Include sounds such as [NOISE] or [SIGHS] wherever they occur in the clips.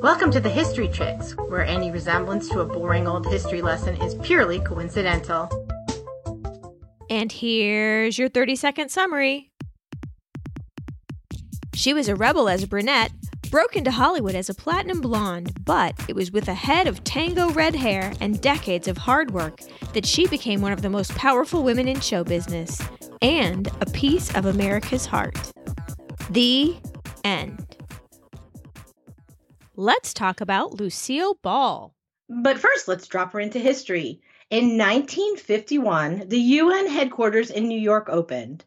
Welcome to the History Chicks, where any resemblance to a boring old history lesson is purely coincidental. And here's your 30 second summary. She was a rebel as a brunette, broke into Hollywood as a platinum blonde, but it was with a head of tango red hair and decades of hard work that she became one of the most powerful women in show business and a piece of America's heart. The end. Let's talk about Lucille Ball. But first, let's drop her into history. In 1951, the UN headquarters in New York opened.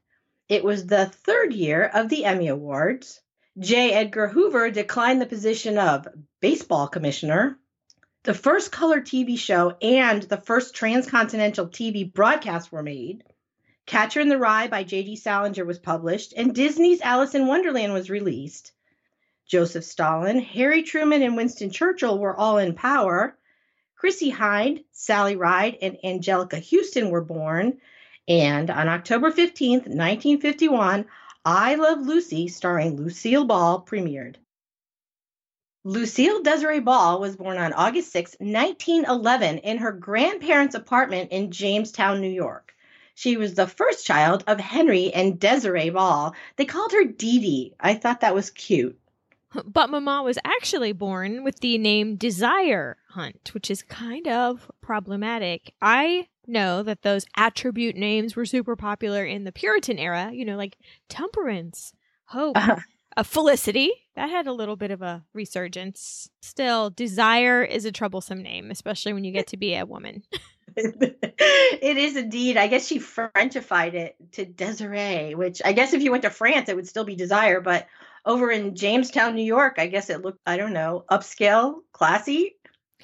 It was the third year of the Emmy Awards. J. Edgar Hoover declined the position of baseball commissioner. The first color TV show and the first transcontinental TV broadcast were made. Catcher in the Rye by J.D. Salinger was published, and Disney's Alice in Wonderland was released. Joseph Stalin, Harry Truman, and Winston Churchill were all in power. Chrissie Hynde, Sally Ride, and Anjelica Huston were born. And on October 15, 1951, I Love Lucy, starring Lucille Ball, premiered. Lucille Desiree Ball was born on August 6, 1911, in her grandparents' apartment in Jamestown, New York. She was the first child of Henry and Desiree Ball. They called her Dee Dee. I thought that was cute. [LAUGHS] But Mama was actually born with the name Desire Hunt, which is kind of problematic. I know that those attribute names were super popular in the Puritan era, you know, like temperance, hope, uh-huh. a felicity. That had a little bit of a resurgence. Still, desire is a troublesome name, especially when you get to be a woman. [LAUGHS] it is indeed. I guess she Frenchified it to Desiree, which I guess if you went to France, it would still be desire, but over in Jamestown, New York, I guess it looked, I don't know, upscale, classy.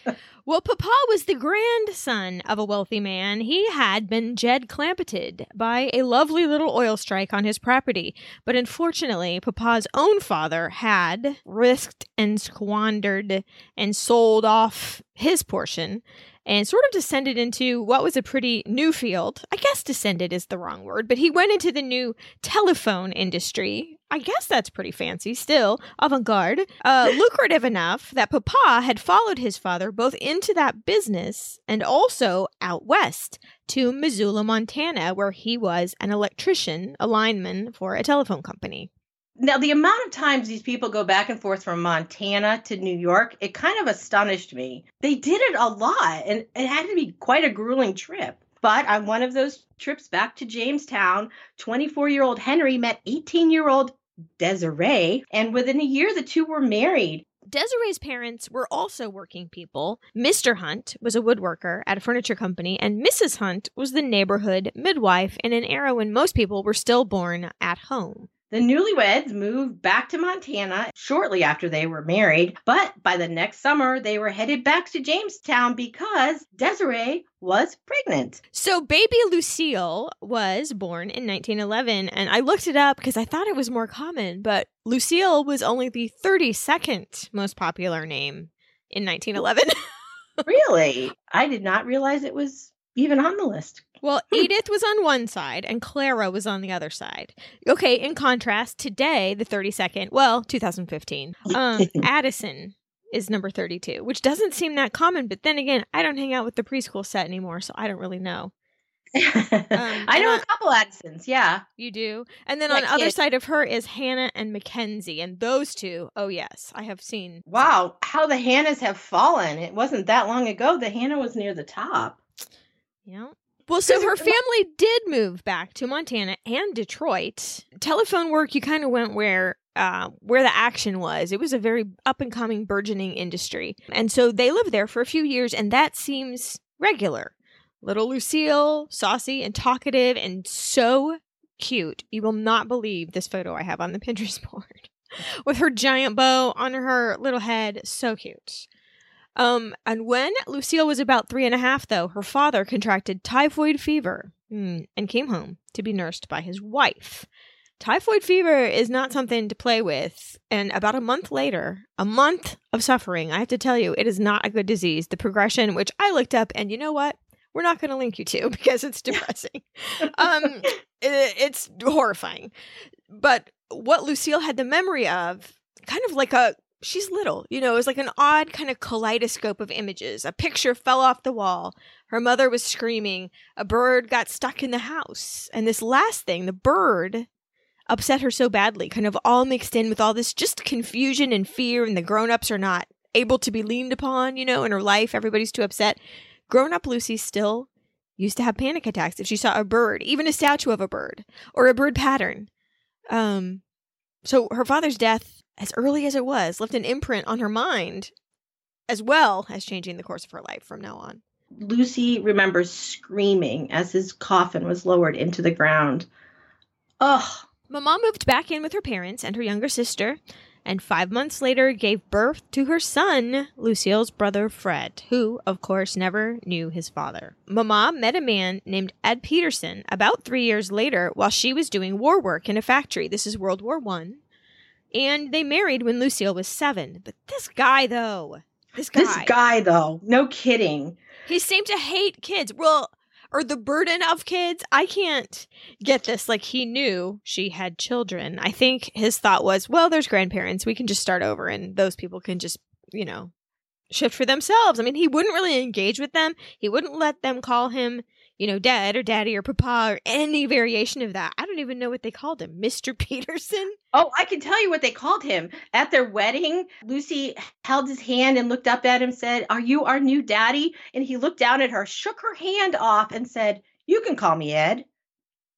[LAUGHS] well, Papa was the grandson of a wealthy man. He had been Jed clampeted by a lovely little oil strike on his property. But unfortunately, Papa's own father had risked and squandered and sold off his portion and sort of descended into what was a pretty new field. I guess descended is the wrong word, but he went into the new telephone industry. I guess that's pretty fancy still, avant garde, uh, [LAUGHS] lucrative enough that Papa had followed his father both into that business and also out west to Missoula, Montana, where he was an electrician, a lineman for a telephone company. Now, the amount of times these people go back and forth from Montana to New York, it kind of astonished me. They did it a lot, and it had to be quite a grueling trip. But on one of those trips back to Jamestown, 24 year old Henry met 18 year old Desiree, and within a year, the two were married. Desiree's parents were also working people. Mr. Hunt was a woodworker at a furniture company, and Mrs. Hunt was the neighborhood midwife in an era when most people were still born at home. The newlyweds moved back to Montana shortly after they were married, but by the next summer, they were headed back to Jamestown because Desiree was pregnant. So, baby Lucille was born in 1911, and I looked it up because I thought it was more common, but Lucille was only the 32nd most popular name in 1911. [LAUGHS] really? I did not realize it was even on the list. Well, [LAUGHS] Edith was on one side and Clara was on the other side. Okay, in contrast, today, the 32nd, well, 2015, um, [LAUGHS] Addison is number 32, which doesn't seem that common, but then again, I don't hang out with the preschool set anymore, so I don't really know. [LAUGHS] um, I know on, a couple Addisons, yeah. You do? And then on the other side of her is Hannah and Mackenzie, and those two, oh yes, I have seen. Wow, how the Hannahs have fallen. It wasn't that long ago. The Hannah was near the top. Yeah. Well, so her family did move back to Montana and Detroit. Telephone work, you kind of went where uh, where the action was. It was a very up and coming, burgeoning industry, and so they lived there for a few years, and that seems regular. Little Lucille, saucy and talkative, and so cute. You will not believe this photo I have on the [LAUGHS] Pinterest board with her giant bow on her little head. So cute. Um, and when Lucille was about three and a half, though, her father contracted typhoid fever mm, and came home to be nursed by his wife. Typhoid fever is not something to play with. And about a month later, a month of suffering, I have to tell you, it is not a good disease. The progression, which I looked up, and you know what? We're not going to link you to [LAUGHS] because it's depressing. um, it, it's horrifying. But what Lucille had the memory of, kind of like a she's little. You know, it was like an odd kind of kaleidoscope of images. A picture fell off the wall. Her mother was screaming. A bird got stuck in the house. And this last thing, the bird upset her so badly, kind of all mixed in with all this just confusion and fear, and the grown ups are not able to be leaned upon, you know, in her life. Everybody's too upset. Grown up Lucy still used to have panic attacks if she saw a bird, even a statue of a bird or a bird pattern. Um, so her father's death, as early as it was, left an imprint on her mind, as well as changing the course of her life from now on. Lucy remembers screaming as his coffin was lowered into the ground. Ugh. Mama moved back in with her parents and her younger sister, and five months later gave birth to her son, Lucille's brother Fred, who, of course, never knew his father. Mama met a man named Ed Peterson about three years later while she was doing war work in a factory. This is World War One. And they married when Lucille was seven. But this guy, though, this guy. This guy, though, no kidding. He seemed to hate kids. Well, or the burden of kids. I can't get this. Like he knew she had children. I think his thought was, well, there's grandparents. We can just start over and those people can just, you know, shift for themselves. I mean, he wouldn't really engage with them. He wouldn't let them call him you know, dad or daddy or papa or any variation of that. I don't even know what they called him. Mr. [LAUGHS] Peterson? Oh, I can tell you what they called him. At their wedding, Lucy held his hand and looked up at him, said, Are you our new daddy? And he looked down at her, shook her hand off, and said, You can call me Ed.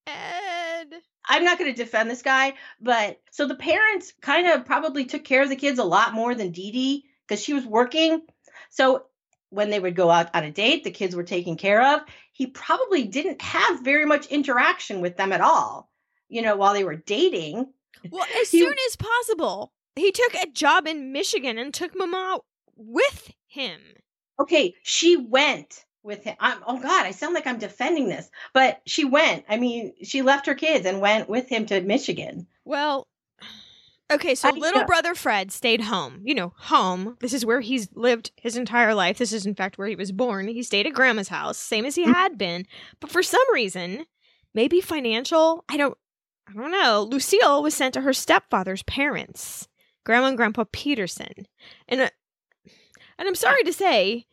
Ed. I'm not going to defend this guy, but so the parents kind of probably took care of the kids a lot more than Dee Dee because she was working. So when they would go out on a date, the kids were taken care of. He probably didn't have very much interaction with them at all, you know, while they were dating. Well, as he, soon as possible, he took a job in Michigan and took Mama with him. Okay, she went with him. I'm, oh God, I sound like I'm defending this, but she went. I mean, she left her kids and went with him to Michigan. Well, Okay, so I, little yeah. brother Fred stayed home. You know, home. This is where he's lived his entire life. This is, in fact, where he was born. He stayed at grandma's house, same as he mm-hmm. had been. But for some reason, maybe financial, I don't, I don't know. Lucille was sent to her stepfather's parents, Grandma and Grandpa Peterson, and uh, and I'm sorry to say,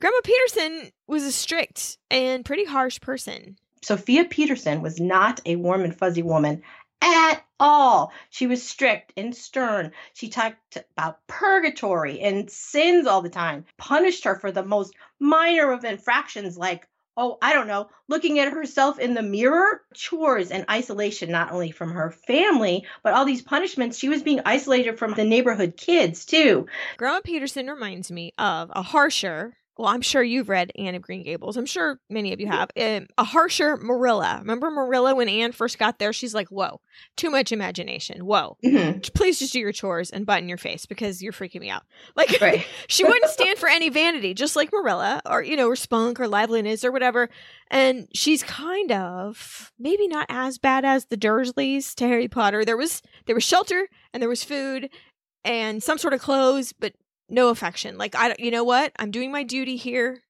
Grandma Peterson was a strict and pretty harsh person. Sophia Peterson was not a warm and fuzzy woman at all. She was strict and stern. She talked about purgatory and sins all the time, punished her for the most minor of infractions like oh, I don't know, looking at herself in the mirror, chores and isolation, not only from her family, but all these punishments. She was being isolated from the neighborhood kids, too. Grandma Peterson reminds me of a harsher well, I'm sure you've read Anne of Green Gables. I'm sure many of you have. Um, a harsher Marilla. Remember Marilla when Anne first got there? She's like, whoa, too much imagination. Whoa. Mm-hmm. Please just do your chores and button your face because you're freaking me out. Like, [LAUGHS] right. she wouldn't stand for any vanity, just like Marilla or, you know, or spunk or liveliness or whatever. And she's kind of maybe not as bad as the Dursleys to Harry Potter. There was there was shelter and there was food and some sort of clothes, but no affection. Like I you know what? I'm doing my duty here.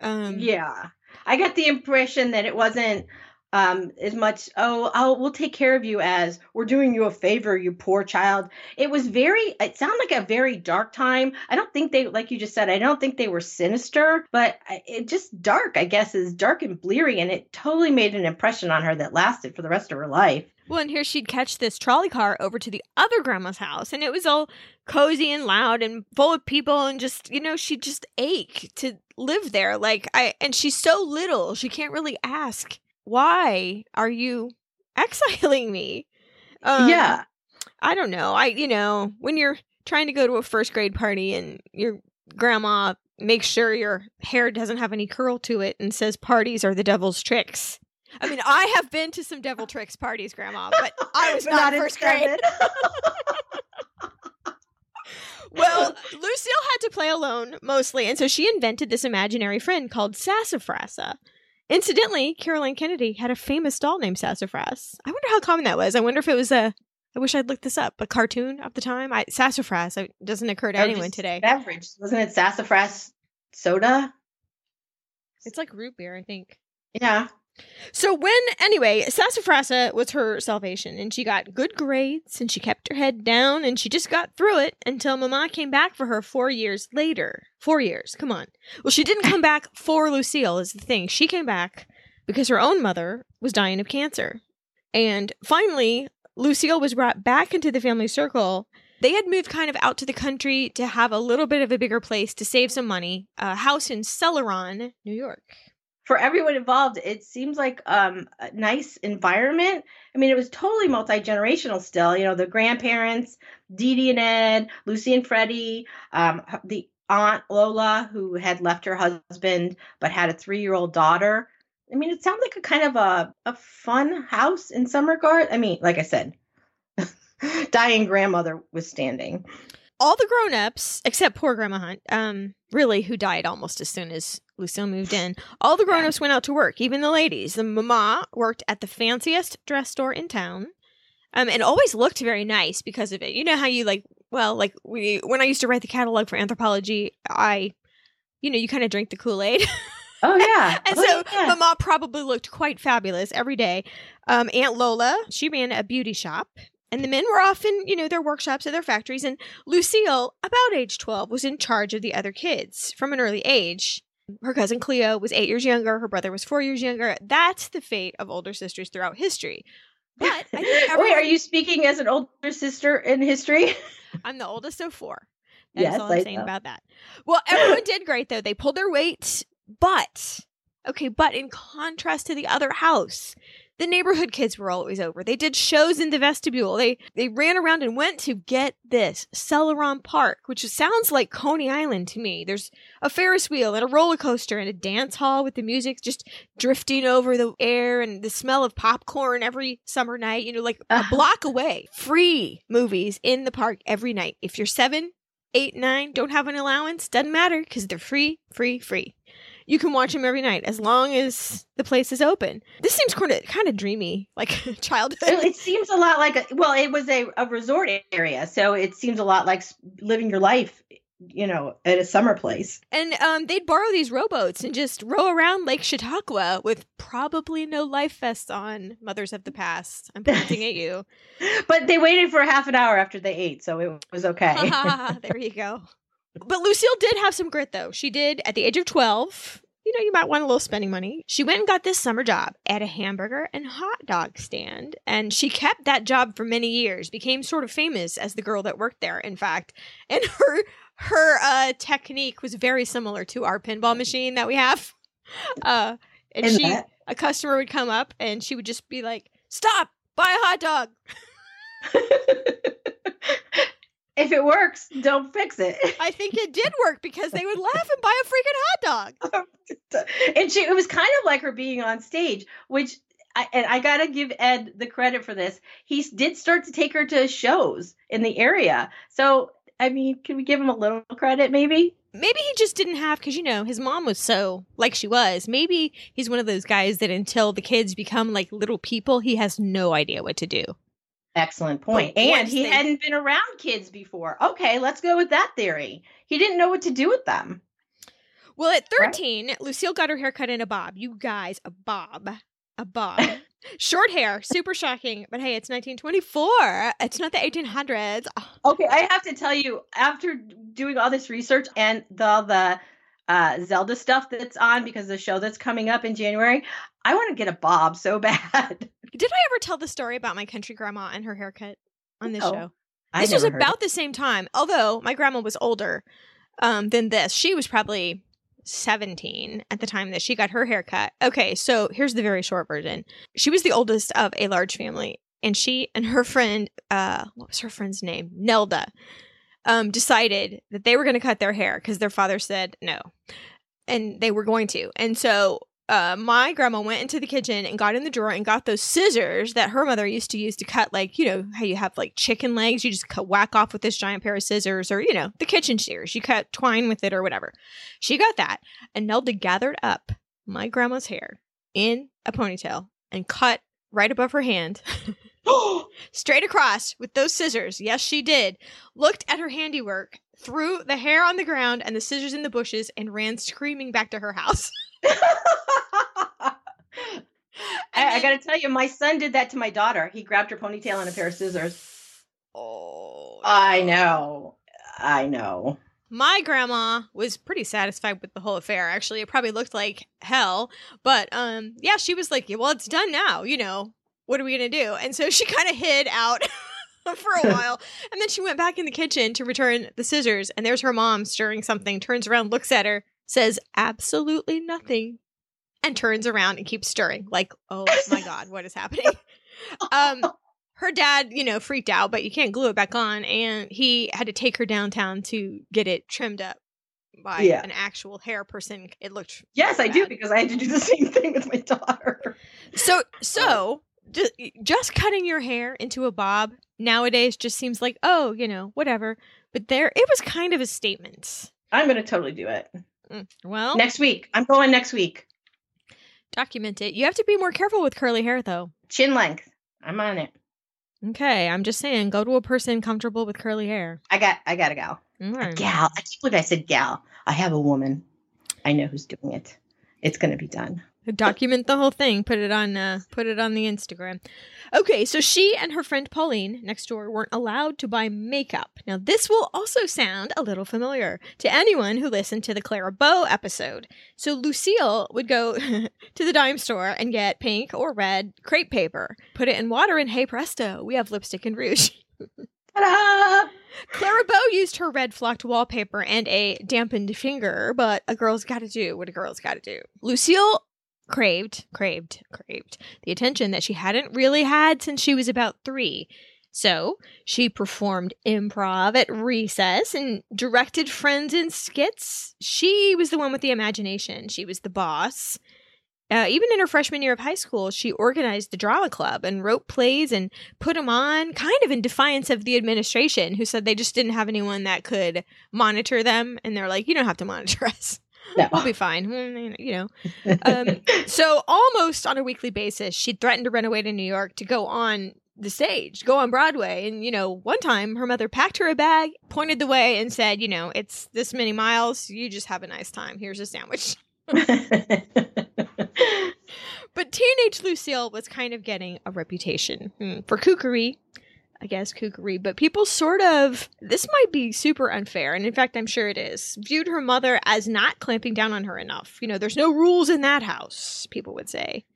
Um Yeah. I got the impression that it wasn't um as much oh I'll we'll take care of you as we're doing you a favor you poor child it was very it sounded like a very dark time i don't think they like you just said i don't think they were sinister but it just dark i guess is dark and bleary and it totally made an impression on her that lasted for the rest of her life well, and here she'd catch this trolley car over to the other grandma's house, and it was all cozy and loud and full of people, and just, you know, she'd just ache to live there. Like, I, and she's so little, she can't really ask, why are you [LAUGHS] exiling me? Um, yeah. I don't know. I, you know, when you're trying to go to a first grade party and your grandma makes sure your hair doesn't have any curl to it and says parties are the devil's tricks I mean, I have been to some devil tricks parties, Grandma, but I was [LAUGHS] not, not first grade. [LAUGHS] well, Lucille had to play alone mostly, and so she invented this imaginary friend called Sassafrasa. Incidentally, Caroline Kennedy had a famous doll named Sassafras. I wonder how common that was. I wonder if it was a. I wish I'd looked this up. A cartoon of the time. I, sassafras it doesn't occur to anyone today. Beverage wasn't it? Sassafras soda. It's like root beer, I think. Yeah. So when anyway, sassafrasa was her salvation, and she got good grades, and she kept her head down, and she just got through it until Mama came back for her four years later. Four years, come on. Well, she didn't come back for Lucille. Is the thing. She came back because her own mother was dying of cancer, and finally, Lucille was brought back into the family circle. They had moved kind of out to the country to have a little bit of a bigger place to save some money. A house in Celeron, New York for everyone involved, it seems like um, a nice environment. I mean, it was totally multi generational still. You know, the grandparents, Dee Dee and Ed, Lucy and Freddie, um, the aunt Lola, who had left her husband but had a three year old daughter. I mean, it sounds like a kind of a, a fun house in some regard. I mean, like I said, [LAUGHS] dying grandmother was standing all the grown-ups except poor grandma hunt um really who died almost as soon as lucille moved in all the grown-ups went out to work even the ladies the mama worked at the fanciest dress store in town um and always looked very nice because of it you know how you like well like we when i used to write the catalog for Anthropologie, i you know you kind of drink the kool-aid Oh [LAUGHS] yeah. and oh, so yeah. Mama probably looked quite fabulous every day. Um, Aunt Lola, she ran a beauty shop and the men were often, you know, their workshops or their factories. And Lucille, about age 12, was in charge of the other kids from an early age. Her cousin Cleo was eight years younger. Her brother was four years younger. That's the fate of older sisters throughout history. But everyone... [LAUGHS] wait, are you speaking as an older sister in history? [LAUGHS] I'm the oldest of four. That's yes, all I'm I saying know. about that. Well, everyone did great though. They pulled their weight, but okay, but in contrast to the other house, the neighborhood kids were always over. They did shows in the vestibule. They they ran around and went to get this Celeron Park, which sounds like Coney Island to me. There's a Ferris wheel and a roller coaster and a dance hall with the music just drifting over the air and the smell of popcorn every summer night. You know, like a uh-huh. block away. Free movies in the park every night. If you're seven, eight, nine, don't have an allowance, doesn't matter because they're free, free, free you can watch them every night as long as the place is open. This seems kind of kind of dreamy, like [LAUGHS] childhood. It seems a lot like a, well, it was a, a resort area, so it seems a lot like living your life you know, at a summer place. And um, they'd borrow these rowboats and just row around Lake Chautauqua with probably no life vests on. Mothers of the past. I'm pointing at you. [LAUGHS] But they waited for half an hour after they ate, so it was okay. [LAUGHS] there you go. But Lucille did have some grit, though. She did, at the age of 12, you know, you might want a little spending money. She went and got this summer job at a hamburger and hot dog stand. And she kept that job for many years, became sort of famous as the girl that worked there, in fact. And her her uh, technique was very similar to our pinball machine that we have. Uh, and, and she, that? a customer would come up and she would just be like, stop, buy a hot dog. [LAUGHS] if it works, don't fix it. I think it did work because they would laugh and buy a freaking hot dog. [LAUGHS] and she, it was kind of like her being on stage, which, I, and I gotta give Ed the credit for this. He did start to take her to shows in the area. So, I mean, can we give him a little credit, maybe? Maybe he just didn't have, because you know, his mom was so like she was. Maybe he's one of those guys that until the kids become like little people, he has no idea what to do. Excellent point. And he they... hadn't been around kids before. Okay, let's go with that theory. He didn't know what to do with them. Well, at 13, right? Lucille got her hair cut in a bob. You guys, a bob. A bob. [LAUGHS] Short hair, super shocking. But hey, it's 1924. It's not the 1800s. Okay, I have to tell you, after doing all this research and the the uh, Zelda stuff that's on because the show that's coming up in January, I want to get a bob so [LAUGHS] bad. Did I ever tell the story about my country grandma and her haircut on this no, show? This was about the same time, although my grandma was older um, than this. She was probably 17 at the time that she got her haircut. Okay, so here's the very short version. She was the oldest of a large family, and she and her friend, uh, what was her friend's name? Nelda, um, decided that they were going to cut their hair because their father said no. And they were going to. And so uh, my grandma went into the kitchen and got in the drawer and got those scissors that her mother used to use to cut, like, you know, how you have like chicken legs, you just cut, whack off with this giant pair of scissors, or, you know, the kitchen shears. You cut twine with it or whatever. She got that. And Nelda gathered up my grandma's hair in a ponytail and cut right above her hand. [LAUGHS] [GASPS] straight across with those scissors. Yes, she did. Looked at her handiwork, threw the hair on the ground and the scissors in the bushes, and ran screaming back to her house. [LAUGHS] I, I got to tell you, my son did that to my daughter. He grabbed her ponytail and a pair of scissors. Oh, I know. I know. My grandma was pretty satisfied with the whole affair. Actually, it probably looked like hell, but um, yeah, she was like, "Well, it's done now. You know, what are we gonna do?" And so she [LAUGHS] kind of hid out [LAUGHS] for a [LAUGHS] while, and then she went back in the kitchen to return the scissors. And there's her mom stirring something. Turns around, looks at her, says absolutely nothing, and turns around and keeps stirring. Like, oh my god, what is happening? Um, her dad, you know, freaked out, but you can't glue it back on, and he had to take her downtown to get it trimmed up by Yeah. an actual hair person. It looked Yes, I do because I had to do the same thing with my daughter. So, so just, just cutting your hair into a bob nowadays just seems like, oh, you know, whatever. But there, it was kind of a statement. I'm going to totally do it Mm, Well, next week. I'm going next week. document it. You have to be more careful with curly hair, though. Chin length. I'm on it. Okay, I'm just saying, go to a person comfortable with curly hair. I got. I got a gal. All A gal. I can't believe I said gal. I have a woman. I know who's doing it. It's going to be done. Document the whole thing. Put it on. Uh, put it on the Instagram. Okay, so she and her friend Pauline next door weren't allowed to buy makeup. Now, this will also sound a little familiar to anyone who listened to the Clara Bow episode. So Lucille would go [LAUGHS] to the dime store and get pink or red crepe paper, put it in water, and hey presto, we have lipstick and rouge. [LAUGHS] Ta-da! Clara Bow used her red flocked wallpaper and a dampened finger, but a girl's got to do what a girl's got to do. Lucille craved, craved, craved the attention that she hadn't really had since she was about three. So she performed improv at recess and directed friends in skits. She was the one with the imagination. She was the boss. Uh, even in her freshman year of high school, she organized the drama club and wrote plays and put them on, kind of in defiance of the administration, who said they just didn't have anyone that could monitor them. And they're like, you don't have to monitor [LAUGHS] us. No. We'll be fine. You know. Um, so almost on a weekly basis, she'd threatened to run away to New York to go on the stage, go on Broadway. And, you know, one time her mother packed her a bag, pointed the way, and said, you know, it's this many miles. You just have a nice time. Here's a sandwich. [LAUGHS] But teenage Lucille was kind of getting a reputation hmm, for kookery. I guess kookery, but people sort of, this might be super unfair, and in fact, I'm sure it is, viewed her mother as not clamping down on her enough. You know, there's no rules in that house, people would say.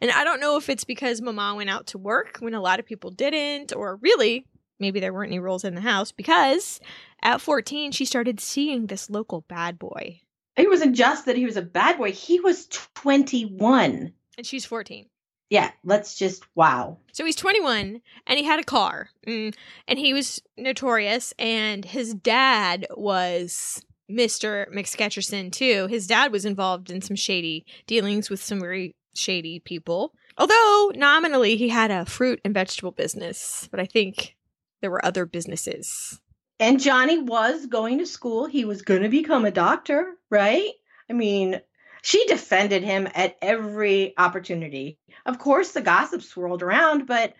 And I don't know if it's because mama went out to work when a lot of people didn't, or really, maybe there weren't any rules in the house, because at 14, she started seeing this local bad boy. it wasn't just that he was a bad boy. He was 21. And she's 14. Yeah, let's just wow. So he's 21 and he had a car. Mm, and he was notorious. And his dad was Mr. McSketcherson, too. His dad was involved in some shady dealings with some very shady people. Although nominally he had a fruit and vegetable business, but I think there were other businesses. And Johnny was going to school. He was going to become a doctor, right? I mean, she defended him at every opportunity. Of course, the gossip swirled around, but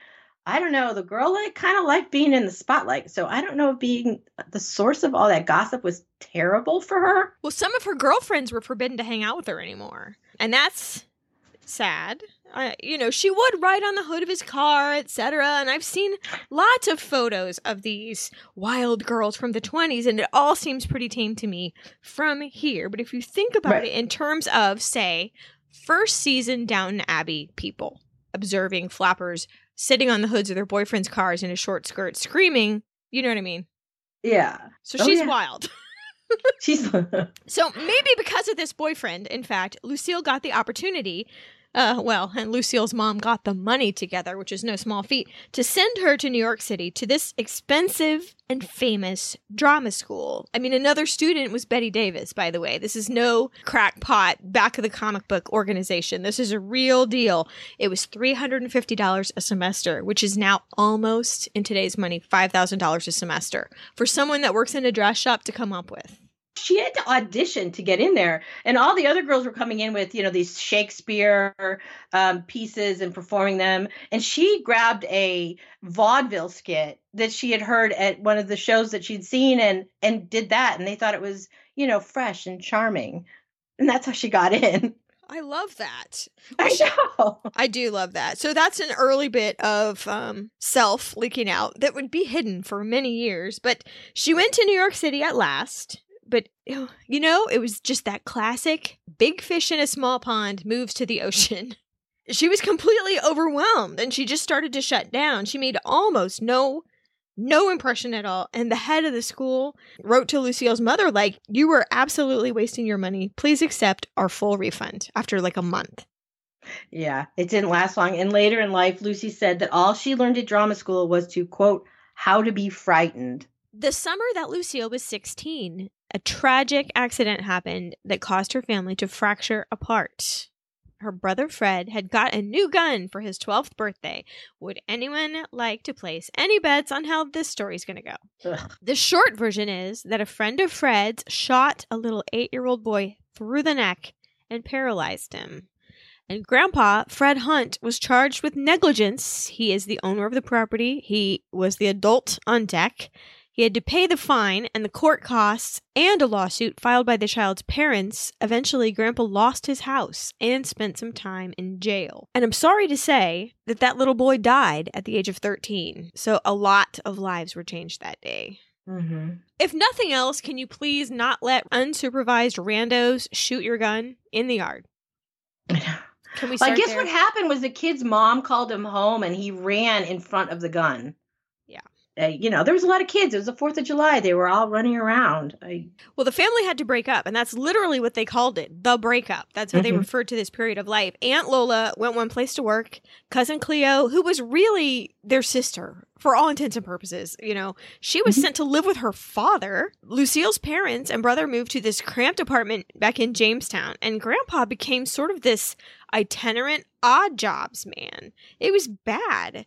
I don't know. The girl like kind of liked being in the spotlight. So I don't know if being the source of all that gossip was terrible for her. Well, some of her girlfriends were forbidden to hang out with her anymore. And that's sad. Uh, you know, she would ride on the hood of his car, etc. And I've seen lots of photos of these wild girls from the 20s, and it all seems pretty tame to me from here. But if you think about Right. it in terms of, say, first season Downton Abbey people observing flappers sitting on the hoods of their boyfriends' cars in a short skirt screaming, you know what I mean? Yeah. So Oh, she's yeah. wild. [LAUGHS] She's [LAUGHS] So maybe because of this boyfriend, in fact, Lucille got the opportunity. Uh, well, and Lucille's mom got the money together, which is no small feat, to send her to New York City to this expensive and famous drama school. I mean, another student was Bette Davis, by the way. This is no crackpot back of the comic book organization. This is a real deal. It was $350 a semester, which is now almost, in today's money, $5,000 a semester for someone that works in a dress shop to come up with. She had to audition to get in there and all the other girls were coming in with you know these shakespeare um, pieces and performing them and she grabbed a vaudeville skit that she had heard at one of the shows that she'd seen and and did that and they thought it was you know fresh and charming and that's how she got in I love that. [LAUGHS] I know. I do love that. So that's an early bit of um, self leaking out that would be hidden for many years. But she went to New York City at last. But, [SIGHS] you know, it was just that classic big fish in a small pond moves to the ocean. [LAUGHS] She was completely overwhelmed and she just started to shut down. She made almost no no impression at all. And the head of the school wrote to Lucille's mother, like, you were absolutely wasting your money. Please accept our full refund after like a month. Yeah, it didn't last long. And later in life, Lucy said that all she learned at drama school was to, quote, how to be frightened. The summer that Lucille was 16, a tragic accident happened that caused her family to fracture apart her brother Fred had got a new gun for his 12th birthday. Would anyone like to place any bets on how this story's going to go? Ugh. The short version is that a friend of Fred's shot a little eight year old boy through the neck and paralyzed him. And Grandpa, Fred Hunt, was charged with negligence. He is the owner of the property, he was the adult on deck. He had to pay the fine and the court costs and a lawsuit filed by the child's parents. Eventually, Grandpa lost his house and spent some time in jail. And I'm sorry to say that that little boy died at the age of 13. So a lot of lives were changed that day. Mm-hmm. If nothing else, can you please not let unsupervised randos shoot your gun in the yard? [SIGHS] Can we? Well, I guess there? what happened was the kid's mom called him home, and he ran in front of the gun uh, you know, there was a lot of kids. It was the Fourth of July. They were all running around. I... Well, the family had to break up, and that's literally what they called it the breakup. That's how mm-hmm. they referred to this period of life. Aunt Lola went one place to work. Cousin Cleo, who was really their sister for all intents and purposes, you know, she was mm-hmm. sent to live with her father. Lucille's parents and brother moved to this cramped apartment back in Jamestown, and Grandpa became sort of this itinerant odd jobs man. It was bad.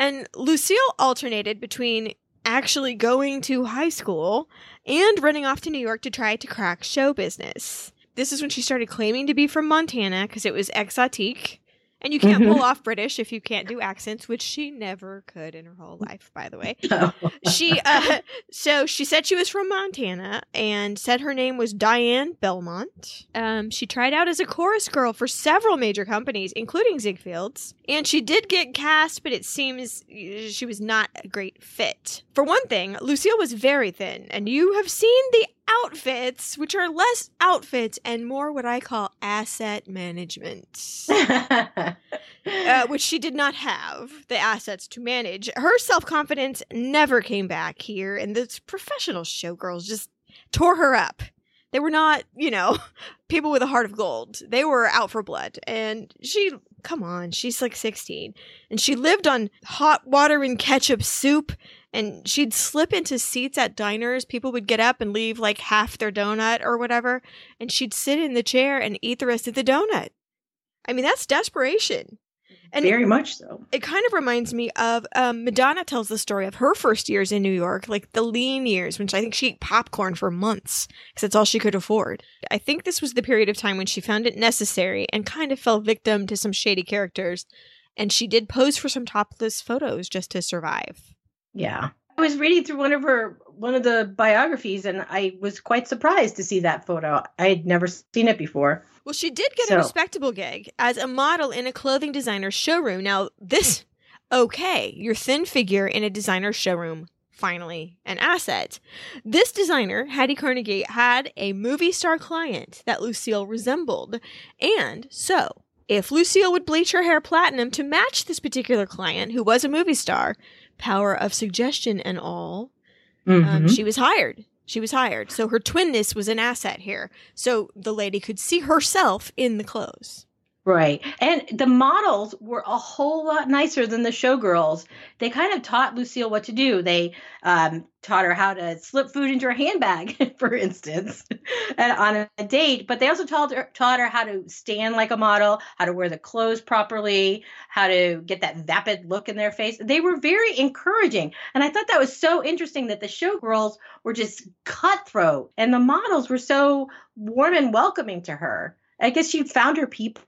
And Lucille alternated between actually going to high school and running off to New York to try to crack show business. This is when she started claiming to be from Montana because it was exotique. And you can't mm-hmm. pull off British if you can't do accents, which she never could in her whole [LAUGHS] life, by the way. [LAUGHS] she uh so she said she was from Montana and said her name was Diane Belmont. Um she tried out as a chorus girl for several major companies, including Ziegfeld's, and she did get cast, but it seems she was not a great fit. For one thing, Lucille was very thin, and you have seen the outfits, which are less outfits and more what I call asset management, uh, which she did not have the assets to manage. Her self confidence never came back here, and the professional showgirls just tore her up. They were not, you know, [LAUGHS] people with a heart of gold. They were out for blood. And she, come on, she's like 16. And she lived on hot water and ketchup soup and she'd slip into seats at diners. People would get up and leave like half their donut or whatever, and she'd sit in the chair and eat the rest of the donut. I mean, that's desperation. And Very much so. It kind of reminds me of um, Madonna tells the story of her first years in New York, like the lean years, when she, I think she ate popcorn for months because that's all she could afford. I think this was the period of time when she found it necessary and kind of fell victim to some shady characters. And she did pose for some topless photos just to survive. Yeah. I was reading through one of her one of the biographies and I was quite surprised to see that photo. I had never seen it before. Well, she did get so. a respectable gig as a model in a clothing designer showroom. Now, this [LAUGHS] okay, your thin figure in a designer showroom finally an asset. This designer, Hattie Carnegie, had a movie star client that Lucille resembled. And so, if Lucille would bleach her hair platinum to match this particular client, who was a movie star, power of suggestion and all, um, mm-hmm. um, she was hired. She was hired. So her twinness was an asset here. So the lady could see herself in the clothes. Right. And the models were a whole lot nicer than the showgirls. They kind of taught Lucille what to do. They um, taught her how to slip food into her handbag, [LAUGHS] for instance, on a date. But they also taught her, taught her how to stand like a model, how to wear the clothes properly, how to get that vapid look in their face. They were very encouraging. And I thought that was so interesting that the showgirls were just cutthroat and the models were so warm and welcoming to her. I guess she found her people.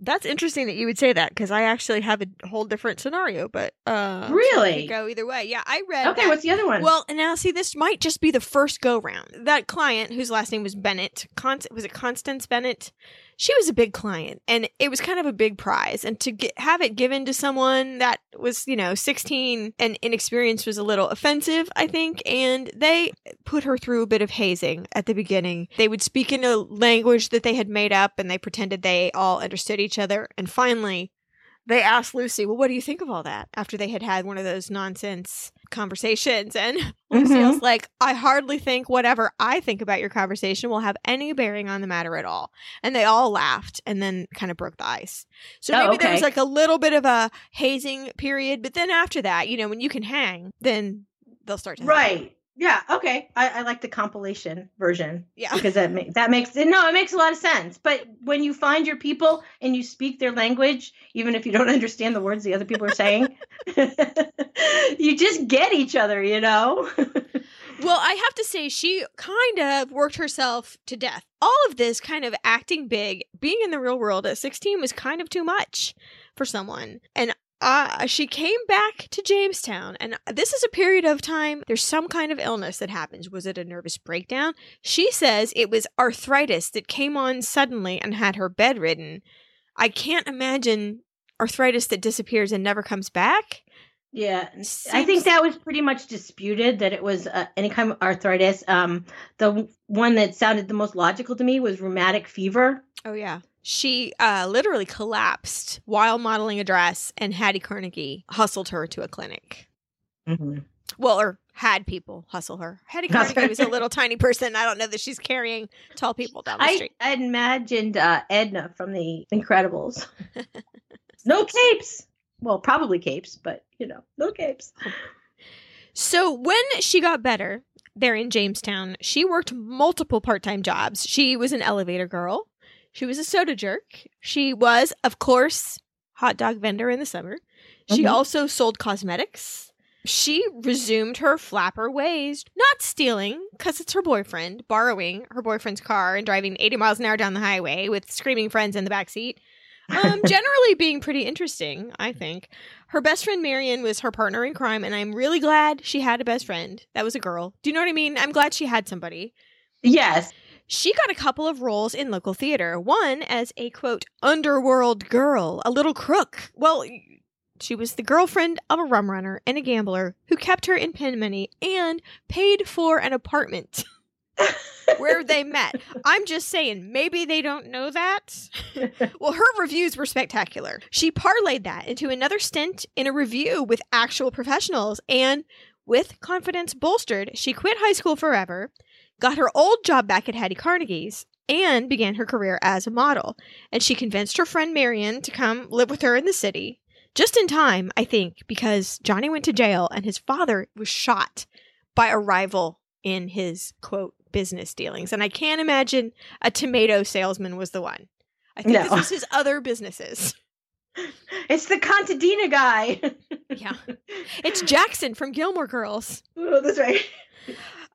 That's interesting that you would say that because I actually have a whole different scenario, but uh, really go either way. Yeah, I read. Okay, that. what's the other one? Well, and now see, this might just be the first go round. That client, whose last name was Bennett, Con- was it Constance Bennett? She was a big client and it was kind of a big prize and to get, have it given to someone that was you know 16 and inexperienced was a little offensive i think and they put her through a bit of hazing at the beginning. They would speak in a language that they had made up and they pretended they all understood each other and finally they asked Lucy, well, what do you think of all that after they had had one of those nonsense conversations? And [LAUGHS] mm-hmm. Lucille's like, I hardly think whatever I think about your conversation will have any bearing on the matter at all. And they all laughed and then kind of broke the ice. So oh, maybe okay. there was like a little bit of a hazing period. But then after that, you know, when you can hang, then they'll start to. Right. Yeah, okay. I, I, like the compilation version. Yeah, because that ma- that makes no, it makes a lot of sense. But when you find your people and you speak their language, even if you don't [LAUGHS] understand the words the other people are saying, [LAUGHS] you just get each other, you know. [LAUGHS] well, I have to say, she kind of worked herself to death. All of this kind of acting big, being in the real world at sixteen was kind of too much for someone. And uh, she came back to Jamestown, and this is a period of time. There's some kind of illness that happens. Was it a nervous breakdown? She says it was arthritis that came on suddenly and had her bedridden. I can't imagine arthritis that disappears and never comes back. Yeah, Seems... I think that was pretty much disputed that it was uh, any kind of arthritis. Um, the one that sounded the most logical to me was rheumatic fever. Oh yeah, she uh, literally collapsed while modeling a dress, and Hattie Carnegie hustled her to a clinic. Mm-hmm. Well, or had people hustle her. Hattie Carnegie was a little tiny person. I don't know that she's carrying tall people down the I, street. I imagined uh, Edna from The Incredibles. [LAUGHS] no capes. Well, probably capes, but you know, no capes. So when she got better there in Jamestown, she worked multiple part time jobs. She was an elevator girl. She was a soda jerk. She was, of course, hot dog vendor in the summer. She mm-hmm. also sold cosmetics. She resumed her flapper ways, not stealing, because it's her boyfriend, borrowing her boyfriend's car and driving 80 miles an hour down the highway with screaming friends in the back seat. Um, [LAUGHS] generally being pretty interesting, I think. Her best friend Marion was her partner in crime, and I'm really glad she had a best friend. That was a girl. Do you know what I mean? I'm glad she had somebody. Yes. She got a couple of roles in local theater. One as a quote, underworld girl, a little crook. Well, she was the girlfriend of a rum runner and a gambler who kept her in pin money and paid for an apartment [LAUGHS] where they met. I'm just saying, maybe they don't know that. [LAUGHS] well, her reviews were spectacular. She parlayed that into another stint in a review with actual professionals and with confidence bolstered, she quit high school forever got her old job back at Hattie Carnegie's, and began her career as a model. And she convinced her friend Marion to come live with her in the city. Just in time, I think, because Johnny went to jail and his father was shot by a rival in his quote business dealings. And I can't imagine a tomato salesman was the one. I think no. this was his other businesses. [LAUGHS] It's the Contadina guy. yeah. [LAUGHS] It's Jackson from Gilmore Girls. Oh, that's right.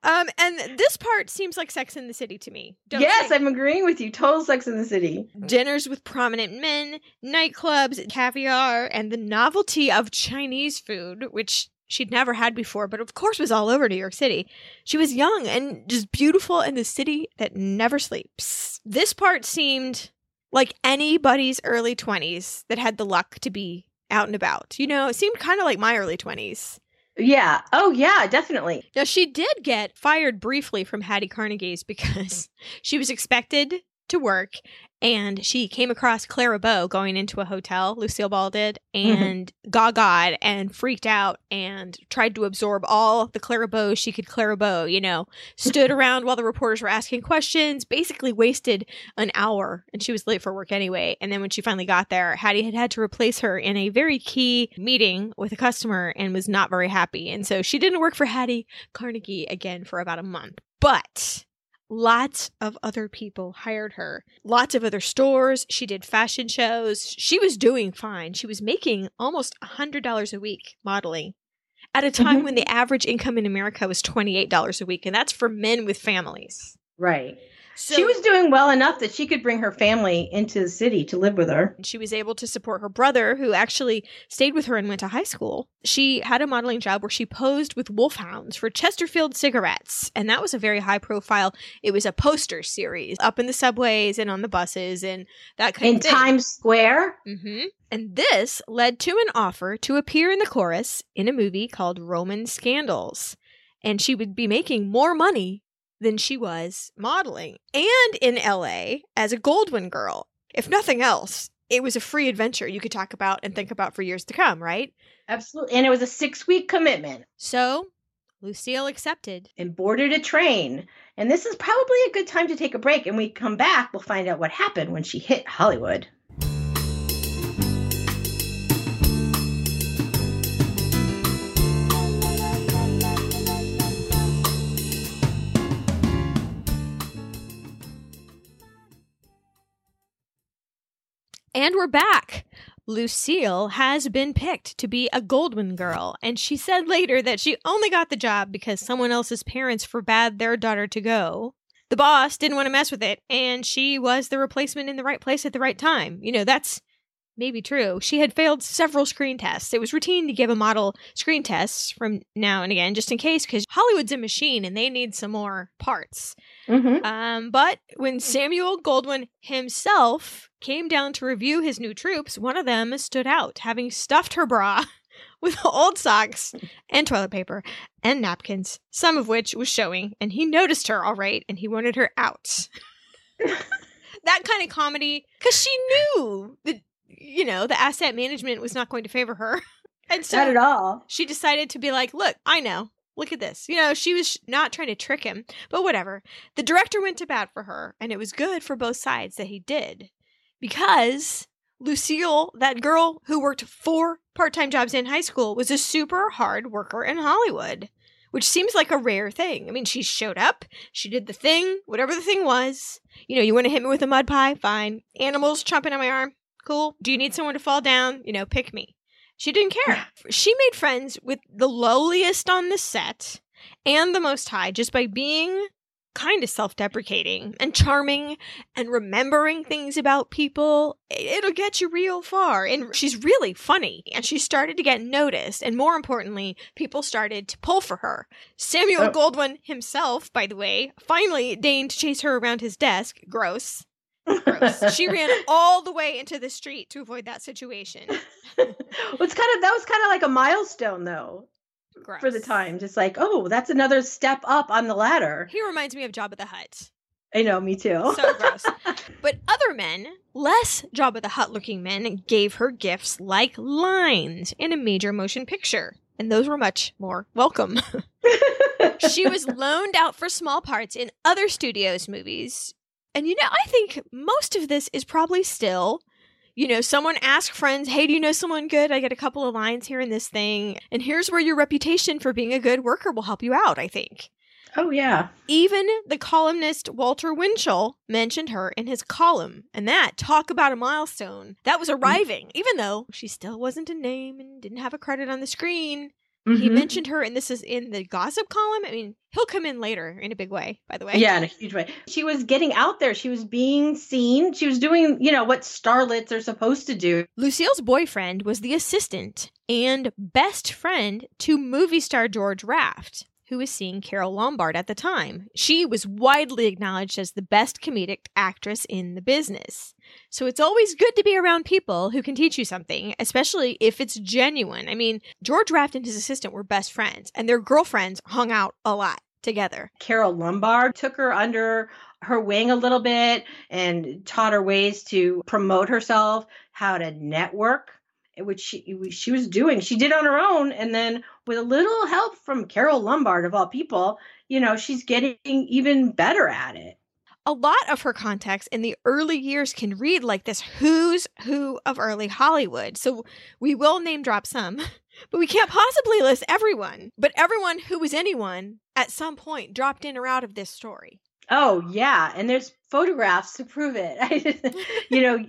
Um, and this part seems like Sex in the City to me. yes, I'm agreeing with you. Total Sex in the City. Dinners with prominent men, nightclubs, caviar, and the novelty of Chinese food, which she'd never had before, but of course was all over New York City. She was young and just beautiful in the city that never sleeps. This part seemed like anybody's early 20s that had the luck to be out and about. You know, it seemed kind of like my early 20s. Yeah. Oh, yeah, definitely. Now, she did get fired briefly from Hattie Carnegie's because [LAUGHS] she was expected to work and she came across Clara Bow going into a hotel, Lucille Ball did, mm-hmm. and gaga and freaked out and tried to absorb all the Clara Bow she could Clara Bow, you know, stood [LAUGHS] around while the reporters were asking questions, basically wasted an hour and she was late for work anyway. And then when she finally got there, Hattie had had to replace her in a very key meeting with a customer and was not very happy. And so she didn't work for Hattie Carnegie again for about a month. But Lots of other people hired her. Lots of other stores. She did fashion shows. She was doing fine. She was making almost $100 a week modeling at a time mm-hmm. when the average income in America was $28 a week. And that's for men with families. Right. So she was doing well enough that she could bring her family into the city to live with her. she was able to support her brother, who actually stayed with her and went to high school. She had a modeling job where she posed with wolfhounds for Chesterfield cigarettes, and that was a very high profile. It was a poster series up in the subways and on the buses and that kind In of thing. Times Square. hmm And this led to an offer to appear in the chorus in a movie called Roman Scandals. And she would be making more money than she was modeling and in LA as a Goldwyn girl. If nothing else, it was a free adventure you could talk about and think about for years to come, right? Absolutely. And it was a six week commitment So Lucille accepted. and boarded a train. And this is probably a good time to take a break. And we come back, we'll find out what happened when she hit Hollywood. And we're back. Lucille has been picked to be a Goldwyn girl, and she said later that she only got the job because someone else's parents forbade their daughter to go. The boss didn't want to mess with it, and she was the replacement in the right place at the right time. You know, that's maybe true. She had failed several screen tests. It was routine to give a model screen tests from now and again, just in case, because Hollywood's a machine and they need some more parts. Mm-hmm. Um, but when Samuel Goldwyn himself came down to review his new troops, one of them stood out, having stuffed her bra [LAUGHS] with old socks and toilet paper and napkins, some of which was showing, and he noticed her all right, and he wanted her out. [LAUGHS] that kind of comedy, because she knew that you know the asset management was not going to favor her, [LAUGHS] and so Not at all. she decided to be like, look, I know. Look at this. You know, she was not trying to trick him, but whatever. The director went to bat for her, and it was good for both sides that he did. Because Lucille, that girl who worked four part time jobs in high school, was a super hard worker in Hollywood, which seems like a rare thing. I mean, she showed up, she did the thing, whatever the thing was. You know, you want to hit me with a mud pie? Fine. Animals chomping on my arm? Cool. Do you need someone to fall down? You know, pick me. She didn't care. She made friends with the lowliest on the set and the most high just by being kind of self deprecating and charming and remembering things about people. It'll get you real far. And she's really funny. And she started to get noticed. And more importantly, people started to pull for her. Samuel Oh. Goldwyn himself, by the way, finally deigned to chase her around his desk. Gross. Gross. she ran [LAUGHS] all the way into the street to avoid that situation. [LAUGHS] well, it's kind of that was kind of like a milestone though Gross. for the time. Just like, oh, that's another step up on the ladder. He reminds me of Jabba the Hutt. I know, me too. So gross. [LAUGHS] But other men, less Jabba the Hutt looking men, gave her gifts like lines in a major motion picture. And those were much more welcome. she was loaned out for small parts in other studios' movies. And you know, I think most of this is probably still, you know, someone ask friends, hey, do you know someone good? I get a couple of lines here in this thing. And here's where your reputation for being a good worker will help you out, I think. oh yeah. Even the columnist Walter Winchell mentioned her in his column, and that talk about a milestone that was mm. arriving, even though she still wasn't a name and didn't have a credit on the screen. He Mhm. mentioned her, and this is in the gossip column. I mean, he'll come in later in a big way, by the way. Yeah, in a huge way. She was getting out there. She was being seen. She was doing, you know, what starlets are supposed to do. Lucille's boyfriend was the assistant and best friend to movie star George Raft, who was seeing Carole Lombard at the time. She was widely acknowledged as the best comedic actress in the business. So it's always good to be around people who can teach you something, especially if it's genuine. I mean, George Raft and his assistant were best friends, and their girlfriends hung out a lot together. Carole Lombard took her under her wing a little bit and taught her ways to promote herself, how to network, which she she was doing. She did on her own, and then with a little help from Carole Lombard of all people, you know, she's getting even better at it. a lot of her contacts in the early years can read like this who's who of early Hollywood. So we will name drop some, [LAUGHS] but we can't possibly list everyone. But everyone who was anyone at some point dropped in or out of this story. Oh yeah, and there's photographs to prove it. [LAUGHS] you know,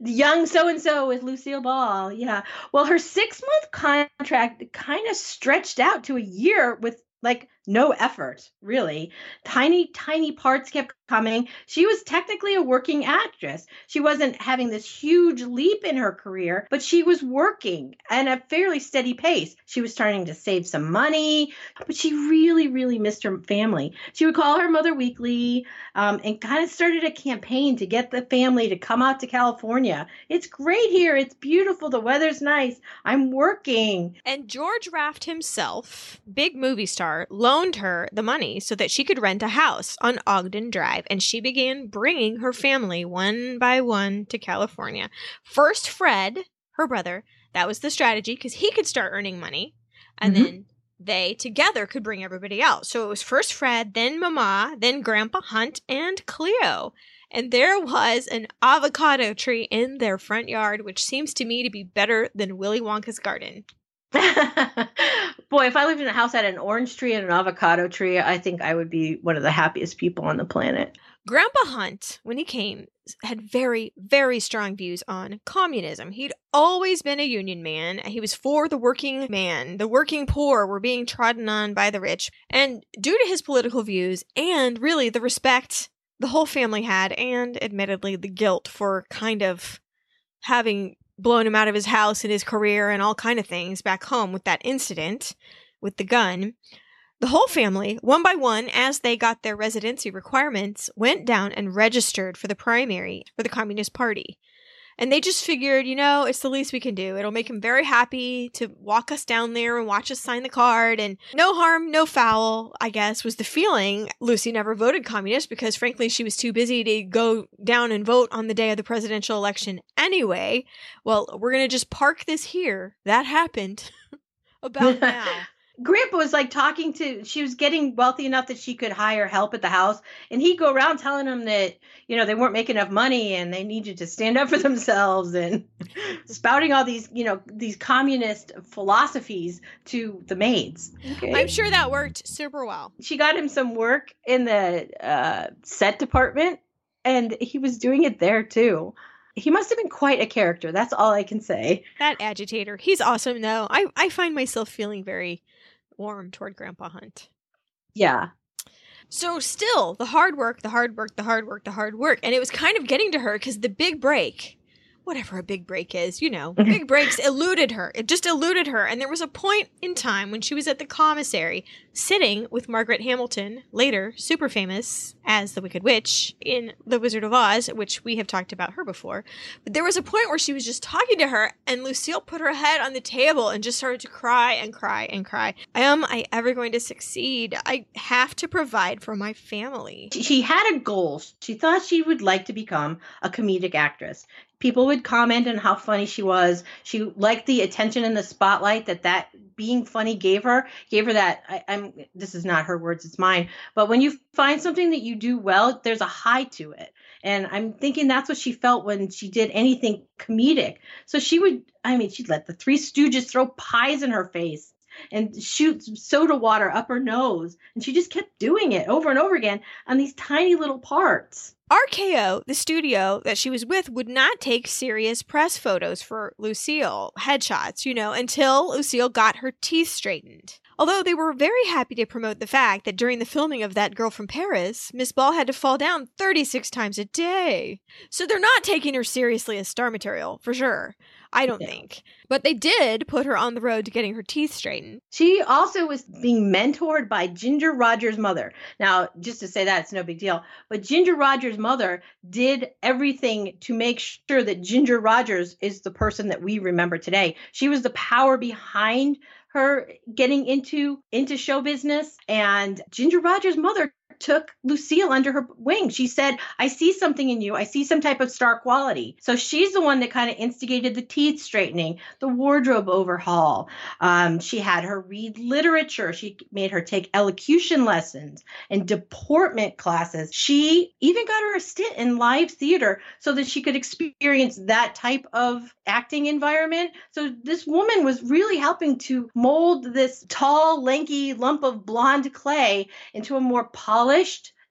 young so and so with Lucille Ball. Yeah. Well, her six month contract kind of stretched out to a year with like no effort, really. Tiny, tiny parts kept coming. She was technically a working actress. She wasn't having this huge leap in her career, but she was working at a fairly steady pace. She was starting to save some money, but she really, really missed her family. She would call her mother weekly um, and kind of started a campaign to get the family to come out to California. It's great here. It's beautiful. The weather's nice. I'm working. And George Raft himself, big movie star, loaned her the money so that she could rent a house on Ogden Drive, and she began bringing her family one by one to California. First, Fred, her brother, that was the strategy because he could start earning money, and mm-hmm. then they together could bring everybody out. So it was first Fred, then Mama, then Grandpa Hunt, and Cleo. And there was an avocado tree in their front yard, which seems to me to be better than Willy Wonka's garden. [LAUGHS] Boy, if I lived in a house that had an orange tree and an avocado tree, I think I would be one of the happiest people on the planet. Grandpa Hunt, when he came, had very, very strong views on communism. He'd always been a union man. He was for the working man. The working poor were being trodden on by the rich. And due to his political views and really the respect the whole family had, and admittedly the guilt for kind of having blown him out of his house and his career and all kind of things back home with that incident with the gun. The whole family, one by one, as they got their residency requirements, went down and registered for the primary for the Communist Party. And they just figured, you know, it's the least we can do. It'll make him very happy to walk us down there and watch us sign the card. And no harm, no foul, I guess, was the feeling. Lucy never voted communist because, frankly, she was too busy to go down and vote on the day of the presidential election anyway. Well, we're going to just park this here. That happened [LAUGHS] about [LAUGHS] now. Grandpa was like talking to, she was getting wealthy enough that she could hire help at the house. And he'd go around telling them that, you know, they weren't making enough money and they needed to stand up for [LAUGHS] themselves and [LAUGHS] spouting all these, you know, these communist philosophies to the maids. Okay. I'm sure that worked super well. She got him some work in the uh, set department and he was doing it there too he must have been quite a character. That's all I can say. That agitator. He's awesome though. I, I find myself feeling very warm toward Grandpa Hunt. Yeah. So still the hard work, the hard work, the hard work, the hard work. And it was kind of getting to her because the big break whatever a big break is, you know, [LAUGHS] big breaks eluded her. It just eluded her. And there was a point in time when she was at the commissary sitting with Margaret Hamilton, later super famous as the Wicked Witch in The Wizard of Oz, which we have talked about her before. But there was a point where she was just talking to her, and Lucille put her head on the table and just started to cry and cry and cry. Am I ever going to succeed? I have to provide for my family. She had a goal. She thought she would like to become a comedic actress people would comment on how funny she was. She liked the attention and the spotlight that that being funny gave her. Gave her that. I, am This is not her words; it's mine. But when you find something that you do well, there's a high to it. And I'm thinking that's what she felt when she did anything comedic. So she would. I mean, she'd let the Three Stooges throw pies in her face and shoot soda water up her nose. And she just kept doing it over and over again on these tiny little parts. RKO, the studio that she was with, would not take serious press photos for Lucille, headshots, you know, until Lucille got her teeth straightened. Although they were very happy to promote the fact that during the filming of That Girl from Paris, Miss Ball had to fall down 36 times a day. So they're not taking her seriously as star material, for sure. I don't think. But they did put her on the road to getting her teeth straightened. She also was being mentored by Ginger Rogers' mother. Now, just to say that, it's no big deal. But Ginger Rogers' mother did everything to make sure that Ginger Rogers is the person that we remember today. She was the power behind her getting into into show business and Ginger Rogers' mother took Lucille under her wing. She said, I see something in you. I see some type of star quality. So she's the one that kind of instigated the teeth straightening, the wardrobe overhaul. Um, she had her read literature. She made her take elocution lessons and deportment classes. She even got her a stint in live theater so that she could experience that type of acting environment. So this woman was really helping to mold this tall, lanky lump of blonde clay into a more polished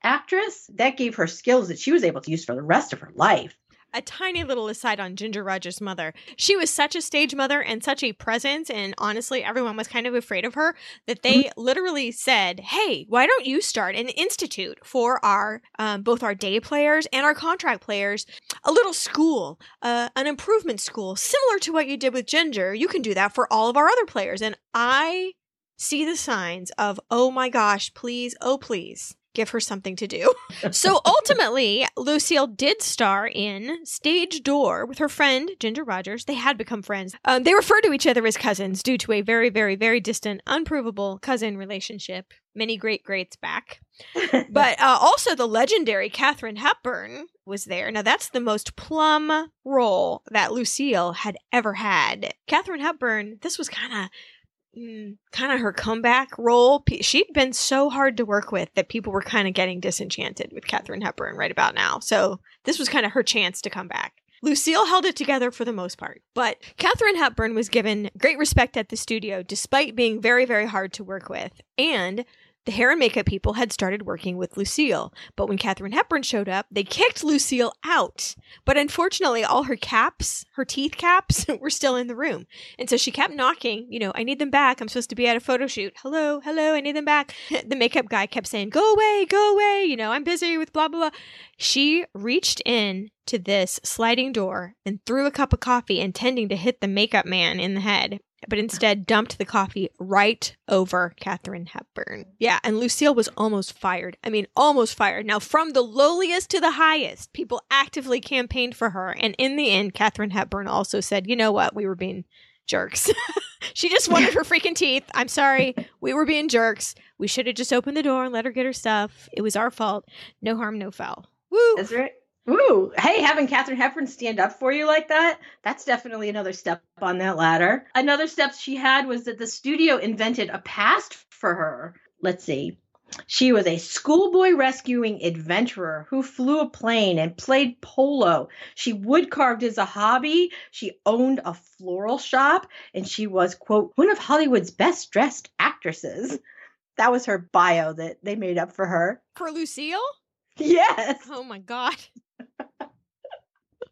actress. That gave her skills that she was able to use for the rest of her life. a tiny little aside on Ginger Rogers' mother. She was such a stage mother and such a presence, and honestly, everyone was kind of afraid of her that they Mm-hmm. literally said, "Hey, why don't you start an institute for our um, both our day players and our contract players? A little school, uh, an improvement school, similar to what you did with Ginger. You can do that for all of our other players." And I see the signs of, "Oh my gosh, please, oh please." Give her something to do. [LAUGHS] so ultimately, Lucille did star in Stage Door with her friend Ginger Rogers. They had become friends. Um, they refer to each other as cousins due to a very, very, very distant, unprovable cousin relationship many great greats back. [LAUGHS] But uh, also the legendary Katharine Hepburn was there. Now that's the most plum role that Lucille had ever had. Katharine Hepburn, this was kind of Mm, kind of her comeback role. She'd been so hard to work with that people were kind of getting disenchanted with Katharine Hepburn right about now. So this was kind of her chance to come back. Lucille held it together for the most part, but Katharine Hepburn was given great respect at the studio despite being very, very hard to work with. And the hair and makeup people had started working with Lucille, but when Katharine Hepburn showed up, they kicked Lucille out. But unfortunately, all her caps, her teeth caps, [LAUGHS] were still in the room. And so she kept knocking, you know, I need them back. I'm supposed to be at a photo shoot. Hello, hello, I need them back. [LAUGHS] The makeup guy kept saying, Go away, go away. You know, I'm busy with blah, blah, blah. She reached in to this sliding door and threw a cup of coffee, intending to hit the makeup man in the head, but instead dumped the coffee right over Katharine Hepburn. Yeah, and Lucille was almost fired. I mean, almost fired. Now, from the lowliest to the highest, people actively campaigned for her. And in the end, Katharine Hepburn also said, you know what? We were being jerks. [LAUGHS] she just wanted her freaking teeth. I'm sorry. We were being jerks. We should have just opened the door and let her get her stuff. It was our fault. No harm, no foul. Woo! That's right. Ooh, hey, having Katharine Hepburn stand up for you like that, that's definitely another step on that ladder. Another step she had was that the studio invented a past for her. Let's see. She was a schoolboy rescuing adventurer who flew a plane and played polo. She wood carved as a hobby. She owned a floral shop and she was, quote, one of Hollywood's best dressed actresses. That was her bio that they made up for her. For Lucille? [LAUGHS] Yes. Oh my god.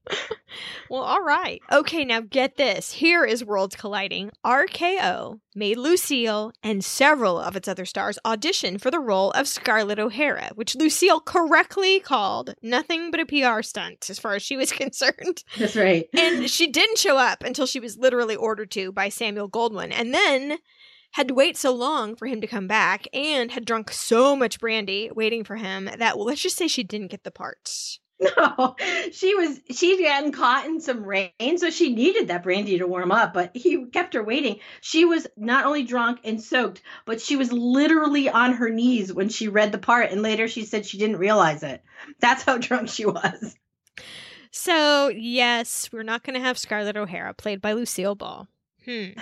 [LAUGHS] well, all right. Okay, now get this. Here is Worlds Colliding. RKO made Lucille and several of its other stars audition for the role of Scarlett O'Hara, which Lucille correctly called nothing but a PR stunt as far as she was [LAUGHS] concerned. That's right. And [LAUGHS] she didn't show up until she was literally ordered to by Samuel Goldwyn. And then had to wait so long for him to come back and had drunk so much brandy waiting for him that well, let's just say she didn't get the part. [LAUGHS] No, she was she'd gotten caught in some rain, so she needed that brandy to warm up, but he kept her waiting. She was not only drunk and soaked, but she was literally on her knees when she read the part, and later she said she didn't realize it. That's how drunk she was. So, yes, we're not going to have Scarlett O'Hara, played by Lucille Ball. Hmm. [LAUGHS]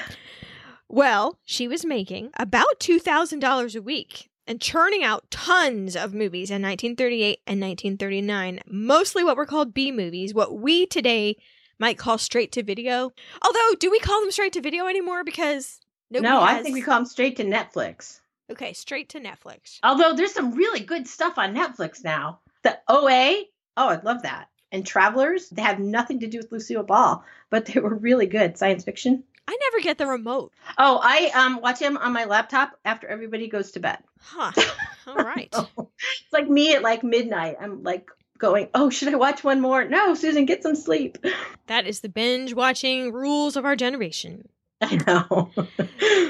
Well, she was making about $2,000 a week and churning out tons of movies in 1938 and 1939, mostly what were called B movies, what we today might call straight to video. Although, do we call them straight to video anymore? Because no, I think we call them straight to Netflix. Okay, straight to Netflix. Although there's some really good stuff on Netflix now. The OA, oh, I love that. And Travelers, they have nothing to do with Lucille Ball, but they were really good science fiction. I never get the remote. Oh, I um watch him on my laptop after everybody goes to bed. Huh. [LAUGHS] All right. [LAUGHS] It's like me at like midnight. I'm like going, oh, should I watch one more? No, Susan, get some sleep. [LAUGHS] That is the binge watching rules of our generation. I know.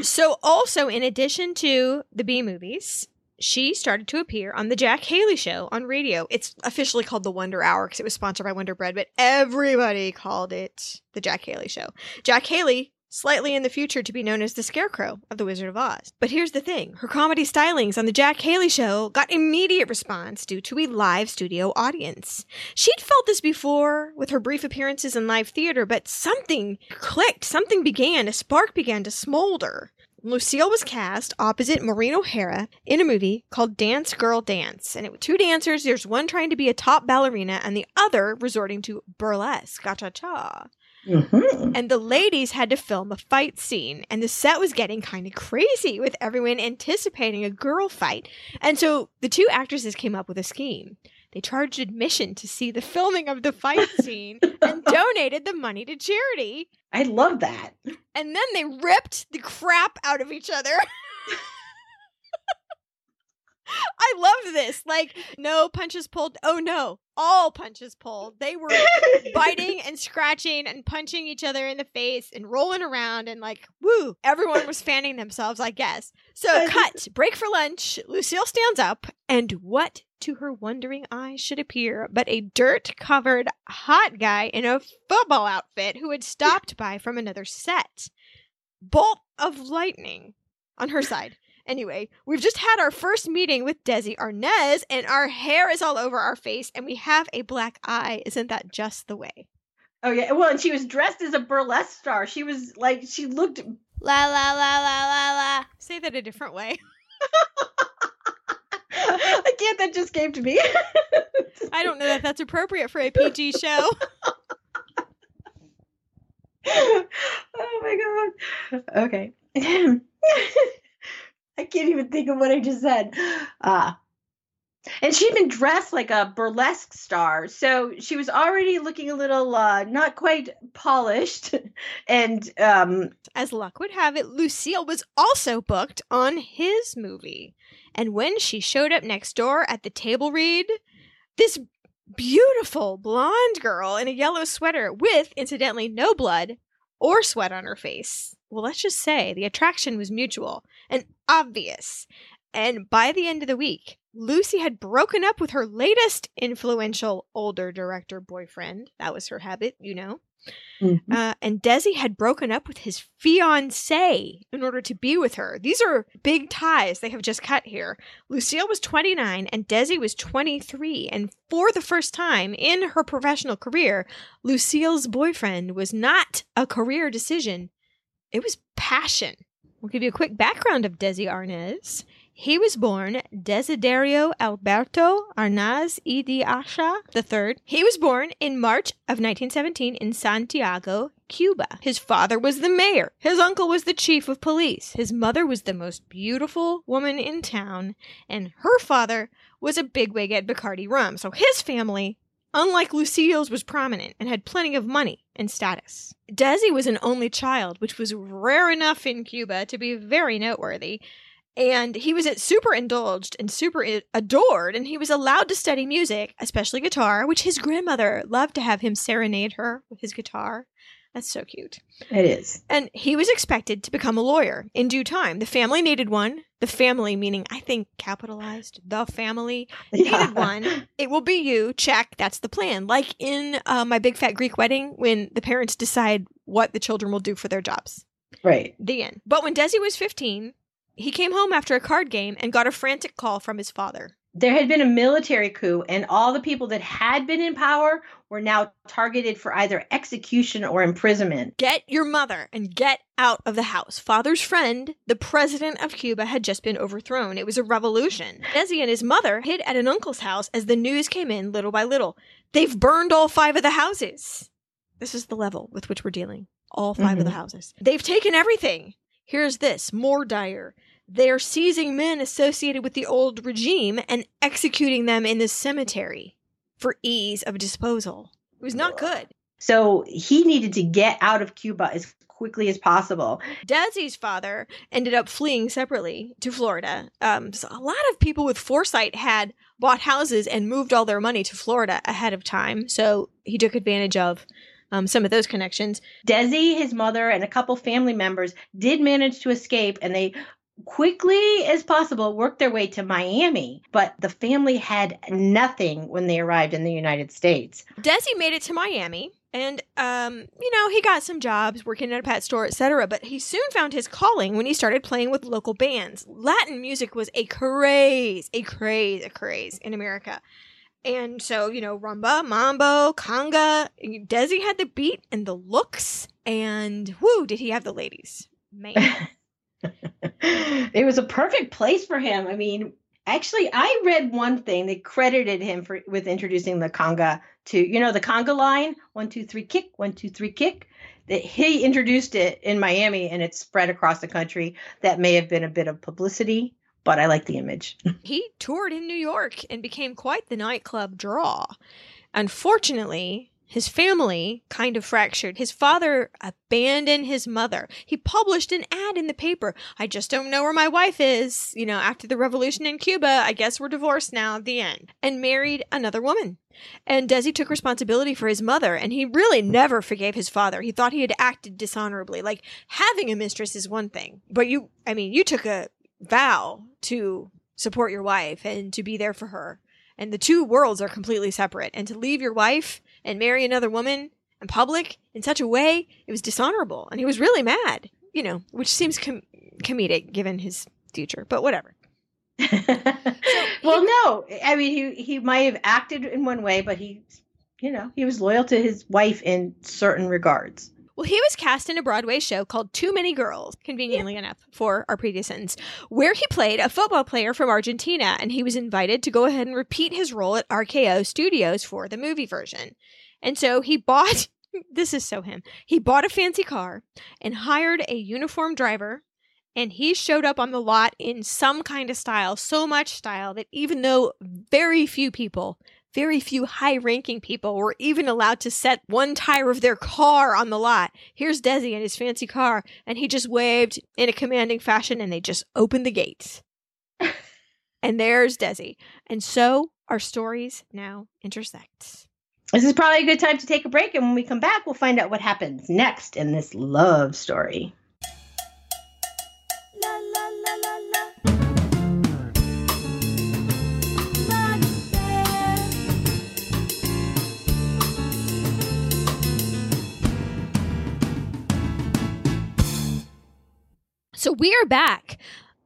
So, also, in addition to the B movies, she started to appear on the Jack Haley show on radio. It's officially called the Wonder Hour because it was sponsored by Wonder Bread, but everybody called it the Jack Haley show. Jack Haley, slightly in the future to be known as the Scarecrow of The Wizard of Oz. But here's the thing her comedy stylings on the Jack Haley show got immediate response due to a live studio audience. She'd felt this before with her brief appearances in live theater, but something clicked, something began, a spark began to smolder. Lucille was cast opposite Maureen O'Hara in a movie called Dance Girl Dance. And it was two dancers. There's one trying to be a top ballerina and the other resorting to burlesque, cha cha cha. Mhm. And the ladies had to film a fight scene, and the set was getting kind of crazy with everyone anticipating a girl fight. And so the two actresses came up with a scheme. They charged admission to see the filming of the fight [LAUGHS] scene and donated the money to charity. I love that. And then they ripped the crap out of each other. [LAUGHS] I love this. Like, no punches pulled. Oh no, all punches pulled. They were biting and scratching and punching each other in the face and rolling around and like, woo. Everyone was fanning themselves, I guess. So, cut, break for lunch. Lucille stands up, and what to her wondering eyes should appear but a dirt covered hot guy in a football outfit who had stopped by from another set. Bolt of lightning on her side. Anyway, we've just had our first meeting with Desi Arnaz, and our hair is all over our face, and we have a black eye. Isn't that just the way? Oh yeah, well, and she was dressed as a burlesque star. She was like, she looked. La la la la la la. Say that a different way. [LAUGHS] [LAUGHS] I can't. That just came to me. [LAUGHS] I don't know that that's appropriate for a PG show. oh my god. Okay. I can't even think of what I just said. Uh, and she'd been dressed like a burlesque star, so she was already looking a little uh, not quite polished. [LAUGHS] and um, as luck would have it, Lucille was also booked on his movie. And when she showed up next door at the table read, this beautiful blonde girl in a yellow sweater with, incidentally, no blood or sweat on her face. Well, let's just say the attraction was mutual and obvious. And by the end of the week, Lucy had broken up with her latest influential older director boyfriend. That was her habit, you know. Mm-hmm. Uh, and Desi had broken up with his fiance in order to be with her. These are big ties they have just cut here. Lucille was 29 and Desi was 23. And for the first time in her professional career, Lucille's boyfriend was not a career decision, it was passion. We'll give you a quick background of Desi Arnaz. He was born Desiderio Alberto Arnaz y de Acha III. He was born in March of 1917 in Santiago, Cuba. His father was the mayor. His uncle was the chief of police. His mother was the most beautiful woman in town. And her father was a bigwig at Bacardi Rum. So his family, unlike Lucille's, was prominent and had plenty of money and status. Desi was an only child, which was rare enough in Cuba to be very noteworthy and he was super indulged and super adored and he was allowed to study music especially guitar which his grandmother loved to have him serenade her with his guitar that's so cute. It is. And he was expected to become a lawyer in due time. The family needed one. The family meaning i think capitalized the family needed yeah. one. [LAUGHS] It will be you. Check. That's the plan. Like in uh, my big fat greek wedding when the parents decide what the children will do for their jobs. Right. The end. But when Desi was 15, he came home after a card game and got a frantic call from his father. There had been a military coup, and all the people that had been in power were now targeted for either execution or imprisonment. Get your mother and get out of the house. Father's friend, the president of Cuba, had just been overthrown. It was a revolution. Desi and his mother hid at an uncle's house as the news came in little by little. They've burned all five of the houses. This is the level with which we're dealing. All 5 mm-hmm. of the mm-hmm. houses. They've taken everything. Here's this more dire. They're seizing men associated with the old regime and executing them in the cemetery for ease of disposal. It was not good. So he needed to get out of Cuba as quickly as possible. Desi's father ended up fleeing separately to Florida. Um, so a lot of people with foresight had bought houses and moved all their money to Florida ahead of time. So he took advantage of um, some of those connections. Desi, his mother, and a couple family members did manage to escape, and they quickly as possible worked their way to Miami, but the family had nothing when they arrived in the United States. Desi made it to Miami. And um, you know, he got some jobs working at a pet store, etc. But he soon found his calling when he started playing with local bands. Latin music was a craze, a craze, a craze in America. And so, you know, rumba, mambo, conga. Desi had the beat and the looks, and whoo, did he have the ladies? Man. [LAUGHS] [LAUGHS] it was a perfect place for him. I mean, actually, I read one thing that credited him for with introducing the conga to, you know, the conga line one, two, three, kick, one, two, three, kick. That he introduced it in Miami and it spread across the country. That may have been a bit of publicity but I like the image. [LAUGHS] he toured in New York and became quite the nightclub draw. Unfortunately, his family kind of fractured. His father abandoned his mother. He published an ad in the paper. I just don't know where my wife is. You know, after the revolution in Cuba, I guess we're divorced now the end. And married another woman. And Desi took responsibility for his mother, and he really never forgave his father. He thought he had acted dishonorably. Like, having a mistress is one thing, but you, I mean, you took a vow to support your wife and to be there for her. And the two worlds are completely separate. And to leave your wife and marry another woman in public in such a way, it was dishonorable. And he was really mad, you know, which seems com- comedic given his future, but whatever. [LAUGHS] well, no, I mean, he, he might have acted in one way, but he, you know, he was loyal to his wife in certain regards. Well, he was cast in a Broadway show called Too Many Girls, conveniently yeah. enough for our previous sentence, where he played a football player from Argentina, and he was invited to go ahead and repeat his role at RKO Studios for the movie version. And so he bought [LAUGHS] this is so him. He bought a fancy car and hired a uniform driver and he showed up on the lot in some kind of style, so much style that even though very few people very few high ranking people were even allowed to set one tire of their car on the lot. Here's Desi in his fancy car, and he just waved in a commanding fashion, and they just opened the gates. [LAUGHS] and there's Desi. And so our stories now intersect. This is probably a good time to take a break, and when we come back, we'll find out what happens next in this love story. So we are back.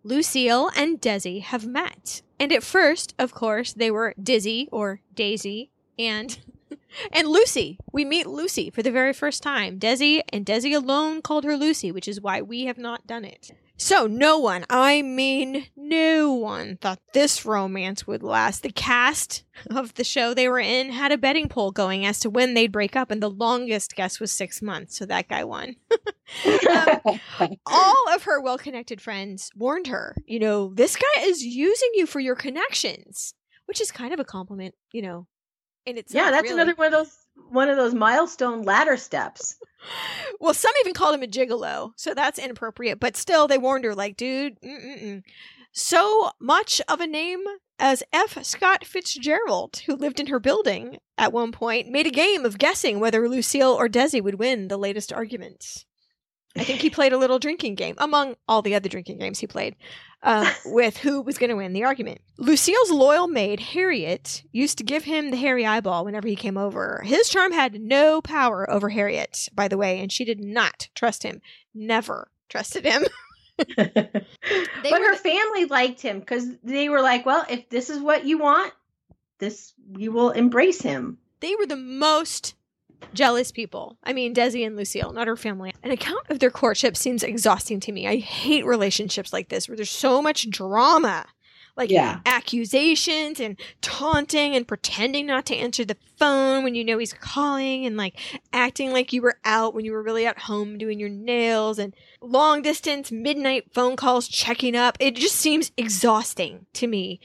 Lucille and Desi have met. And at first, of course, they were Dizzy or Daisy and [LAUGHS] and Lucy. We meet Lucy for the very first time. Desi and Desi alone called her Lucy, which is why we have not done it. So no one, I mean no one, thought this romance would last. The cast of the show they were in had a betting poll going as to when they'd break up, and the longest guess was six months, so that guy won. [LAUGHS] um, all of her well connected friends warned her, you know, this guy is using you for your connections, which is kind of a compliment, you know. And it's yeah, that's really. another one of those one of those milestone ladder steps. [LAUGHS] well, some even called him a gigolo, so that's inappropriate. But still, they warned her, like, dude, mm-mm-mm. so much of a name as F. Scott Fitzgerald, who lived in her building at one point, made a game of guessing whether Lucille or Desi would win the latest argument. I think he played a little drinking game among all the other drinking games he played uh, [LAUGHS] with who was going to win the argument. Lucille's loyal maid, Harriet, used to give him the hairy eyeball whenever he came over. His charm had no power over Harriet, by the way, and she did not trust him. Never trusted him. [LAUGHS] but her family liked him because they were like, well, if this is what you want, this we will embrace him. They were the most jealous people. I mean, Desi and Lucille, not her family. An account of their courtship seems exhausting to me. I hate relationships like this where there's so much drama. Like yeah. accusations and taunting and pretending not to answer the phone when you know he's calling and like acting like you were out when you were really at home doing your nails and long distance midnight phone calls checking up. It just seems exhausting to me.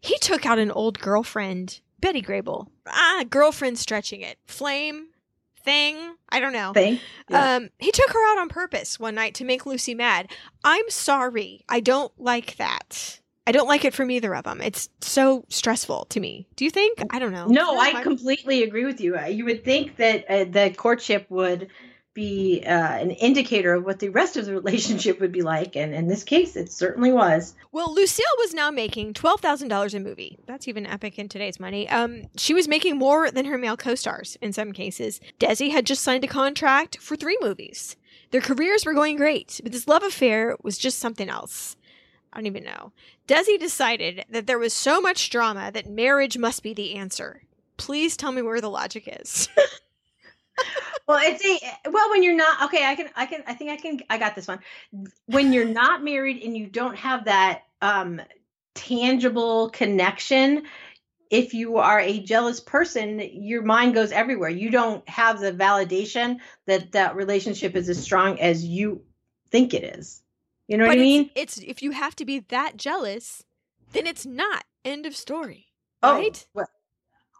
He took out an old girlfriend Betty Grable. Ah, girlfriend stretching it. Flame thing. I don't know. Thing. Yeah. Um, he took her out on purpose one night to make Lucy mad. I'm sorry. I don't like that. I don't like it from either of them. It's so stressful to me. Do you think? I don't know. No, I completely agree with you. You would think that uh, the courtship would be uh, an indicator of what the rest of the relationship would be like. And in this case, it certainly was. Well, Lucille was now making $12,000 a movie. That's even epic in today's money. Um, she was making more than her male co stars in some cases. Desi had just signed a contract for three movies. Their careers were going great, but this love affair was just something else. I don't even know. Desi decided that there was so much drama that marriage must be the answer. Please tell me where the logic is. [LAUGHS] well, it's a well when you're not okay. I can I can I think I can I got this one. When you're not married and you don't have that um tangible connection, if you are a jealous person, your mind goes everywhere. You don't have the validation that that relationship is as strong as you think it is. You know but what I mean? It's, it's if you have to be that jealous, then it's not. End of story. Oh, Right? well,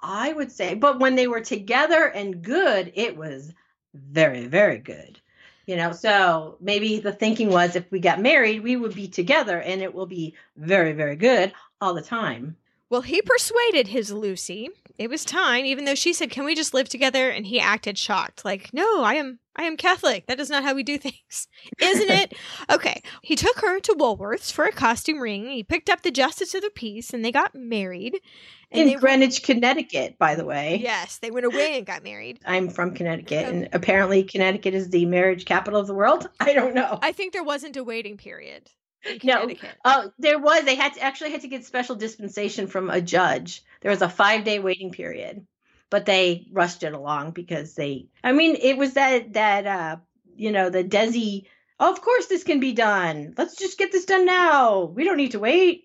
I would say, but when they were together and good, it was very, very good. You know, so maybe the thinking was if we got married, we would be together and it will be very, very good all the time. Well, he persuaded his Lucy. It was time, even though she said, "Can we just live together?" And he acted shocked, like, "No, I am, I am Catholic. That is not how we do things, [LAUGHS] isn't it?" okay. He took her to Woolworths for a costume ring. He picked up the justice of the peace, and they got married. In Greenwich, Connecticut, by the way. yes, they went away and got married. I'm from Connecticut, um, and apparently Connecticut is the marriage capital of the world. [LAUGHS] I don't know. I think there wasn't a waiting period No. Oh, there was. They had to actually had to get special dispensation from a judge. There was a five day waiting period, but they rushed it along because they. I mean, it was that that uh you know the Desi. Oh, of course, this can be done. Let's just get this done now. We don't need to wait.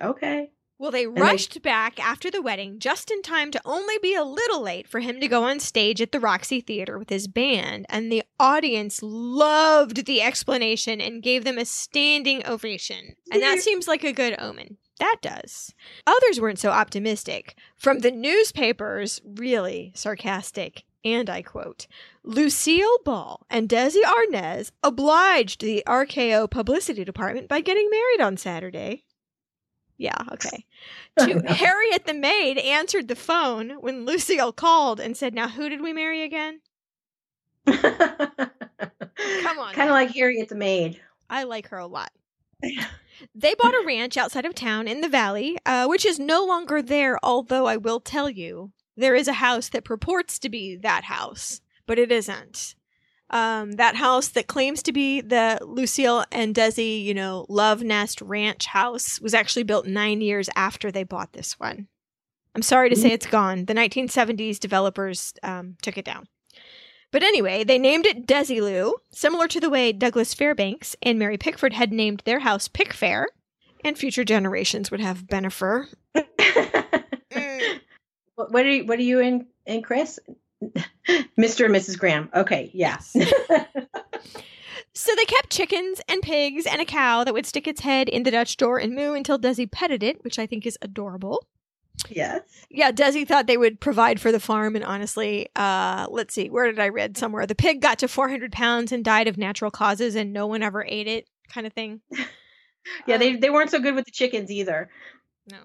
Okay. Well, they they- rushed back after the wedding just in time to only be a little late for him to go on stage at the Roxy Theater with his band, and the audience loved the explanation and gave them a standing ovation. And that seems like a good omen. That does. Others weren't so optimistic. From the newspapers, really sarcastic. And I quote Lucille Ball and Desi Arnaz obliged the RKO publicity department by getting married on Saturday. Yeah, okay. [LAUGHS] To Harriet the maid answered the phone when Lucille called and said, Now who did we marry again? [LAUGHS] Come on Kind of like Harriet the maid. I like her a lot. [LAUGHS] They bought a ranch outside of town in the valley, uh, which is no longer there, although I will tell you, there is a house that purports to be that house, but it isn't. Um, that house that claims to be the Lucille and Desi, you know, Love Nest Ranch house was actually built nine years after they bought this one. I'm sorry to say it's gone. The 1970s developers um, took it down. But anyway, they named it Desilu, similar to the way Douglas Fairbanks and Mary Pickford had named their house Pickfair, and future generations would have Bennifer. [LAUGHS] Mm. What, are you? What are you in? In Chris, [LAUGHS] Mr. and Mrs. Graham. Okay, yes. So they kept chickens and pigs and a cow that would stick its head in the Dutch door and moo until Desi petted it, which I think is adorable. Yes. Yeah, Desi thought they would provide for the farm, and honestly, uh, let's see, where did I read somewhere? The pig got to 400 pounds and died of natural causes, and no one ever ate it, kind of thing. [LAUGHS] Yeah, Um, they they weren't so good with the chickens either. no.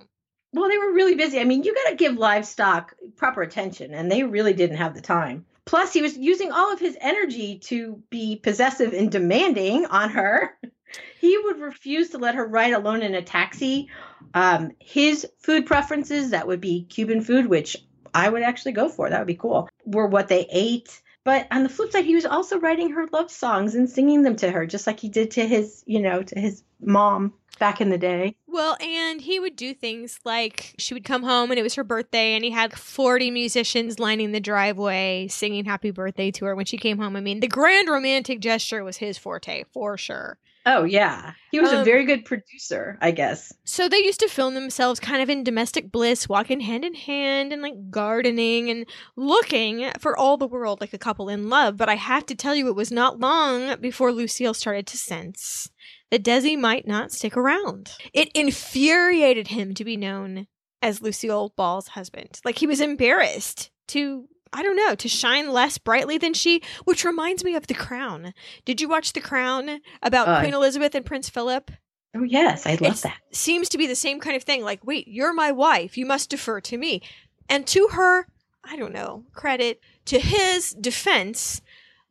Well, they were really busy. I mean, you got to give livestock proper attention, and they really didn't have the time. Plus, he was using all of his energy to be possessive and demanding on her. [LAUGHS] He would refuse to let her ride alone in a taxi. Um, his food preferences, that would be Cuban food, which I would actually go for. That would be cool, were what they ate. But on the flip side, he was also writing her love songs and singing them to her, just like he did to his, you know, to his mom back in the day. Well, and he would do things like she would come home and it was her birthday, and he had 40 musicians lining the driveway singing happy birthday to her when she came home. I mean, the grand romantic gesture was his forte, for sure. Oh yeah, he was a Um, very good producer, I guess. So they used to film themselves kind of in domestic bliss, walking hand in hand and like gardening and looking for all the world like a couple in love. But I have to tell you, it was not long before Lucille started to sense that Desi might not stick around. It infuriated him to be known as Lucille Ball's husband. Like he was embarrassed to. I don't know, to shine less brightly than she, which reminds me of The Crown. Did you watch The Crown about Uh, Queen Elizabeth and Prince Philip? Oh yes, I love It's- that. seems to be the same kind of thing. Like, wait, you're my wife. You must defer to me. And to her, I don't know, credit, to his defense,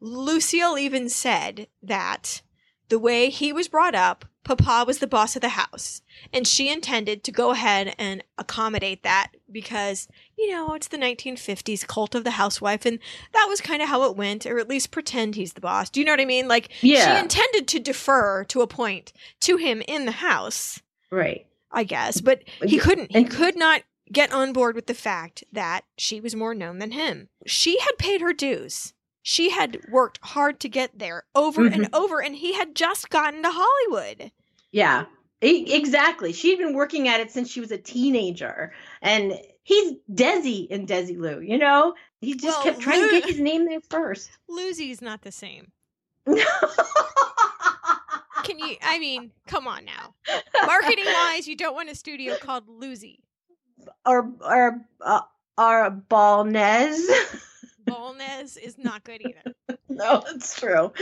Lucille even said that the way he was brought up, Papa was the boss of the house. And she intended to go ahead and accommodate that because, you know, it's the 1950s cult of the housewife. And that was kind of how it went, or at least pretend he's the boss. Do you know what I mean? Like, Yeah. she intended to defer to a point to him in the house. Right. I guess, but he couldn't. He could not get on board with the fact that she was more known than him. She had paid her dues. She had worked hard to get there over and Mm-hmm. over, and he had just gotten to Hollywood. Yeah. Exactly. She'd been working at it since she was a teenager, and he's Desi in Desilu. You know, he just Well, kept trying Lou- to get his name there first. [LAUGHS] Lucy's not the same. can you? I mean, come on now. Marketing wise, you don't want a studio called Lucy. or or uh, or Balnez. [LAUGHS] Bolnez is not good either. [LAUGHS] no, it's true.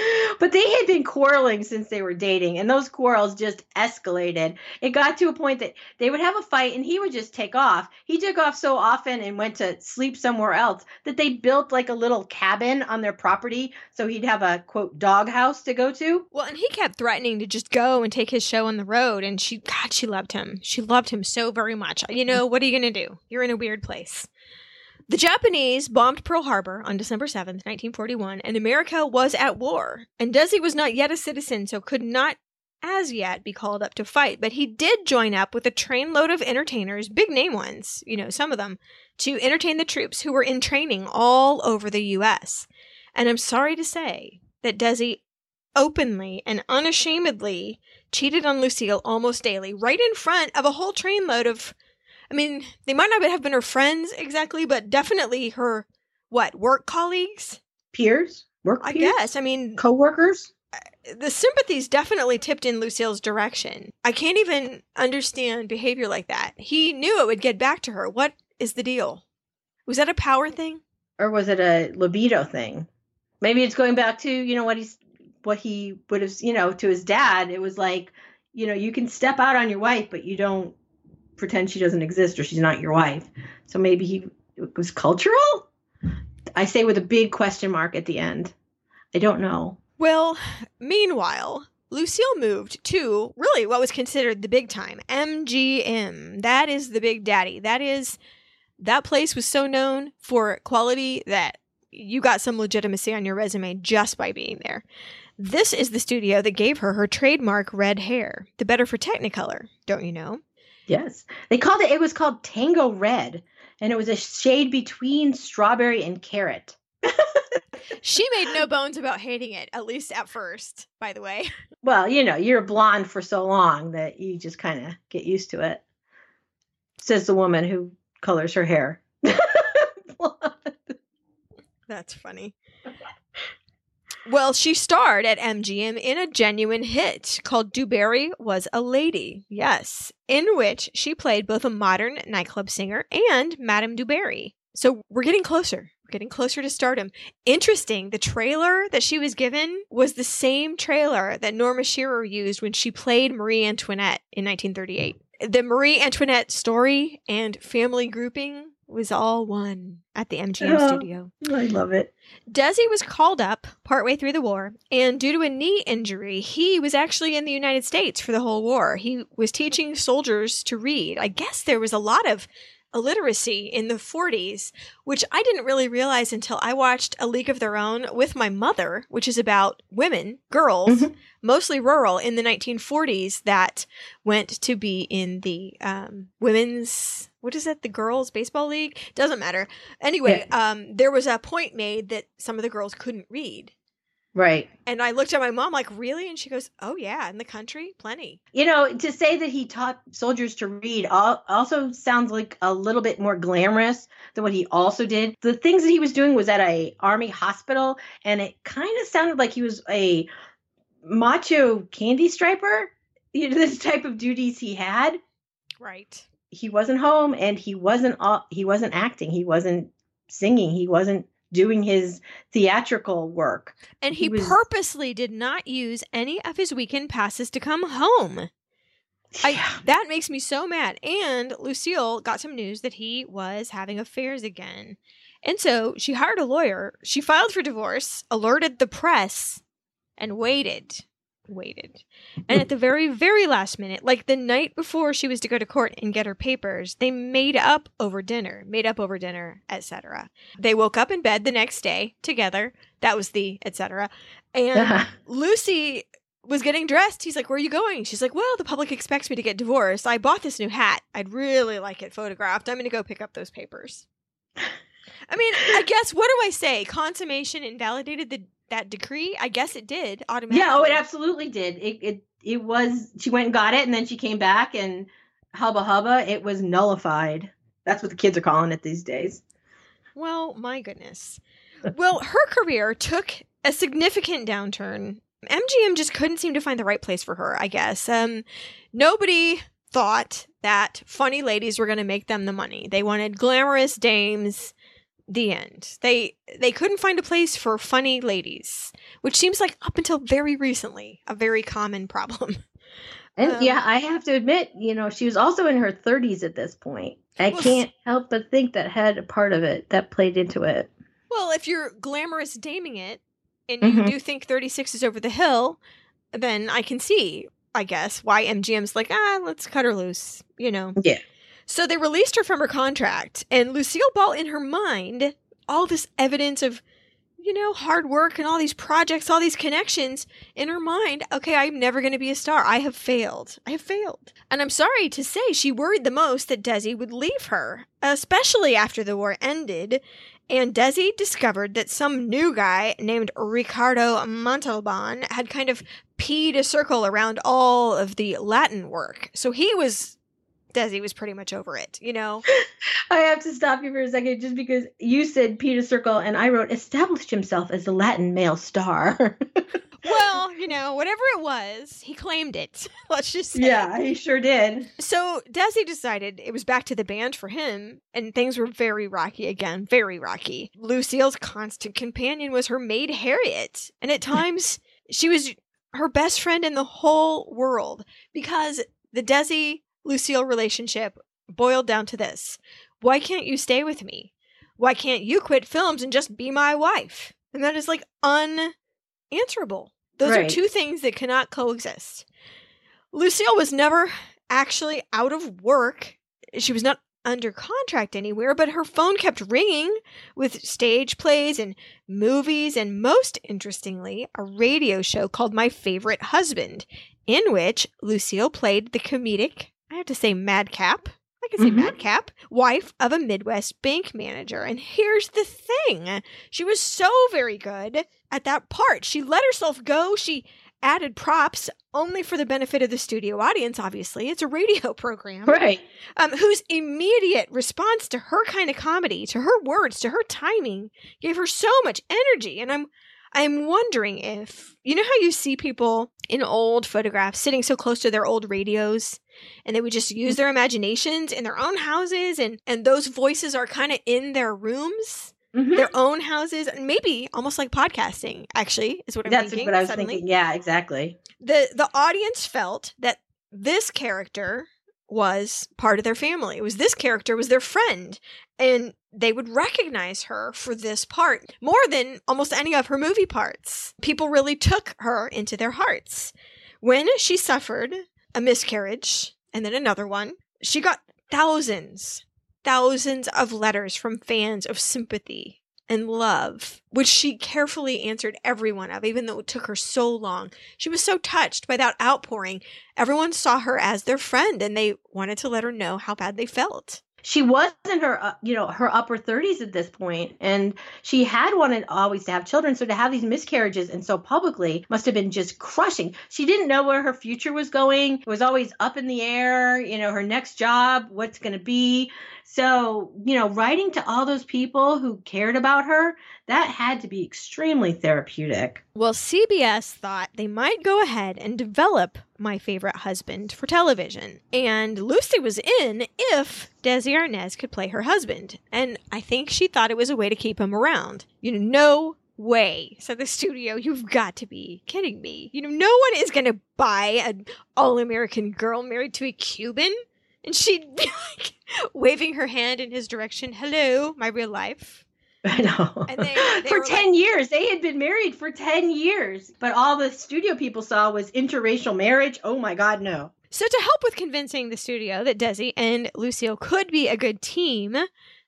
But they had been quarreling since they were dating, and those quarrels just escalated. It got to a point that they would have a fight, and he would just take off. He took off so often and went to sleep somewhere else that they built like a little cabin on their property, so he'd have a quote doghouse to go to. Well, and he kept threatening to just go and take his show on the road. And she, God, she loved him. She loved him so very much. You know, what are you going to do? You're in a weird place. The Japanese bombed Pearl Harbor on December 7th, 1941, and America was at war. And Desi was not yet a citizen, so could not as yet be called up to fight, but he did join up with a trainload of entertainers, big name ones, you know, some of them, to entertain the troops who were in training all over the U.S. And I'm sorry to say that Desi openly and unashamedly cheated on Lucille almost daily, right in front of a whole trainload of I mean, they might not have been her friends exactly, but definitely her what work colleagues, Peers, work I peers, guess. I mean, co-workers. Uh, the sympathies definitely tipped in Lucille's direction. I can't even understand behavior like that. He knew it would get back to her. What is the deal? Was that a power thing? or was it a libido thing? Maybe it's going back to you know what he's what he would have you know to his dad. It was like you know you can step out on your wife, but you don't pretend she doesn't exist or she's not your wife. So maybe he was cultural. I say with a big question mark at the end. I don't know. Well, meanwhile, Lucille moved to really what was considered the big time MGM. That is the big daddy. That is, that place was so known for quality that you got some legitimacy on your resume just by being there. This is the studio that gave her her trademark red hair, the better for Technicolor, don't you know? Yes, they called it. It was called Tango Red, and it was a shade between strawberry and carrot. [LAUGHS] She made no bones about hating it, at least at first, by the way. [LAUGHS] Well, you know, you're blonde for so long that you just kind of get used to it. Says the woman who colors her hair. [LAUGHS] That's funny. Well, she starred at MGM in a genuine hit called DuBarry Was a Lady. Yes, in which she played both a modern nightclub singer and Madame DuBarry. So we're getting closer. We're getting closer to stardom. Interesting, the trailer that she was given was the same trailer that Norma Shearer used when she played Marie Antoinette in 1938. The Marie Antoinette story and family grouping was all one at the MGM Oh. studio. I love it. Desi was called up partway through the war, and due to a knee injury, he was actually in the United States for the whole war. He was teaching soldiers to read. I guess there was a lot of illiteracy in the 40s, which I didn't really realize until I watched A League of Their Own with my mother, which is about women, girls, Mhm. mostly rural in the 1940s that went to be in the um, women's what is it the girls baseball league doesn't matter anyway um, there was a point made that some of the girls couldn't read Right. and i looked at my mom like really and she goes oh yeah in the country plenty You know, to say that he taught soldiers to read also sounds like a little bit more glamorous than what he also did. The things that he was doing was at a army hospital, and it kind of sounded like he was a macho candy striper. You know, [LAUGHS] this type of duties he had. right He wasn't home, and he wasn't he wasn't acting. He wasn't singing. He wasn't doing his theatrical work. and he, He was- purposely did not use any of his weekend passes to come home I, Yeah. that makes me so mad. And Lucille got some news that he was having affairs again. And so she hired a lawyer. She filed for divorce, alerted the press, and waited. Waited. And at the very, very last minute, like the night before she was to go to court and get her papers, they made up over dinner, made up over dinner, etc. They woke up in bed the next day together. That was the etc. And [LAUGHS] Lucy was getting dressed. He's like, Where are you going? She's like, Well, the public expects me to get divorced. I bought this new hat. I'd really like it photographed. I'm going to go pick up those papers. I mean, I guess, what do I say? Consummation invalidated the, that decree? I guess it did automatically. Yeah, oh, it absolutely did. It it it was. She went and got it, and then she came back, and hubba hubba, it was nullified. That's what the kids are calling it these days. Well, my goodness. Well, her career took a significant downturn MGM just couldn't seem to find the right place for her, I guess. Um, nobody thought that funny ladies were going to make them the money. They wanted glamorous dames. The end. They they couldn't find a place for funny ladies, which seems like up until very recently a very common problem. [LAUGHS] And um, yeah, I have to admit, you know, she was also in her 30s at this point. I well, can't help but think that had a part of it that played into it. Well, if you're glamorous daming it and you mm-hmm. do think 36 is over the hill, then I can see, I guess, why MGM's like, ah, let's cut her loose, you know? Yeah. So they released her from her contract, and Lucille Ball, in her mind, all this evidence of you know, hard work and all these projects, all these connections in her mind, okay, I'm never going to be a star. I have failed. I have failed. And I'm sorry to say, she worried the most that Desi would leave her, especially after the war ended. And Desi discovered that some new guy named Ricardo Montalban had kind of peed a circle around all of the Latin work. So he was Desi was pretty much over it, you know? [LAUGHS] I have to stop you for a second just because you said Peter Circle and I wrote established himself as a Latin male star. [LAUGHS] well, you know, whatever it was, he claimed it. [LAUGHS] Let's just say. Yeah, he sure did. So Desi decided it was back to the band for him, and things were very rocky again, very rocky. Lucille's constant companion was her maid Harriet, and at times she was her best friend in the whole world because the Desi Lucille relationship boiled down to this Why can't you stay with me? Why can't you quit films and just be my wife? And that is like unanswerable. Those right. are two things that cannot coexist. Lucille was never actually out of work. She was not under contract anywhere, but her phone kept ringing with stage plays and movies, and most interestingly, a radio show called My Favorite Husband, in which Lucille played the comedic I have to say madcap. I can say mm-hmm. madcap, wife of a Midwest bank manager. And here's the thing she was so very good at that part. She let herself go. She added props only for the benefit of the studio audience, obviously. It's a radio [LAUGHS] program. Right. Um, whose immediate response to her kind of comedy, to her words, to her timing, gave her so much energy. And I'm I'm wondering if you know how you see people in old photographs sitting so close to their old radios and they would just use their imaginations in their own houses and and those voices are kind of in their rooms mm-hmm. their own houses and maybe almost like podcasting actually is what i'm that's thinking what i was suddenly. thinking yeah exactly the the audience felt that this character was part of their family. It was this character was their friend and they would recognize her for this part more than almost any of her movie parts. People really took her into their hearts. When she suffered a miscarriage and then another one, she got thousands, thousands of letters from fans of sympathy and love, which she carefully answered every one of, even though it took her so long. She was so touched by that outpouring. Everyone saw her as their friend and they wanted to let her know how bad they felt she was in her uh, you know her upper 30s at this point and she had wanted always to have children so to have these miscarriages and so publicly must have been just crushing. She didn't know where her future was going. It was always up in the air you know her next job what's going to be so, you know, writing to all those people who cared about her, that had to be extremely therapeutic. Well, CBS thought they might go ahead and develop My Favorite Husband for television. And Lucy was in if Desi Arnaz could play her husband. And I think she thought it was a way to keep him around. You know, no way, said the studio. You've got to be kidding me. You know, no one is going to buy an all American girl married to a Cuban and she'd be [LAUGHS] like waving her hand in his direction. Hello, my real life. [LAUGHS] I know. They, [LAUGHS] they for 10 like, years. They had been married for 10 years. But all the studio people saw was interracial marriage. Oh my God, no. So, to help with convincing the studio that Desi and Lucille could be a good team,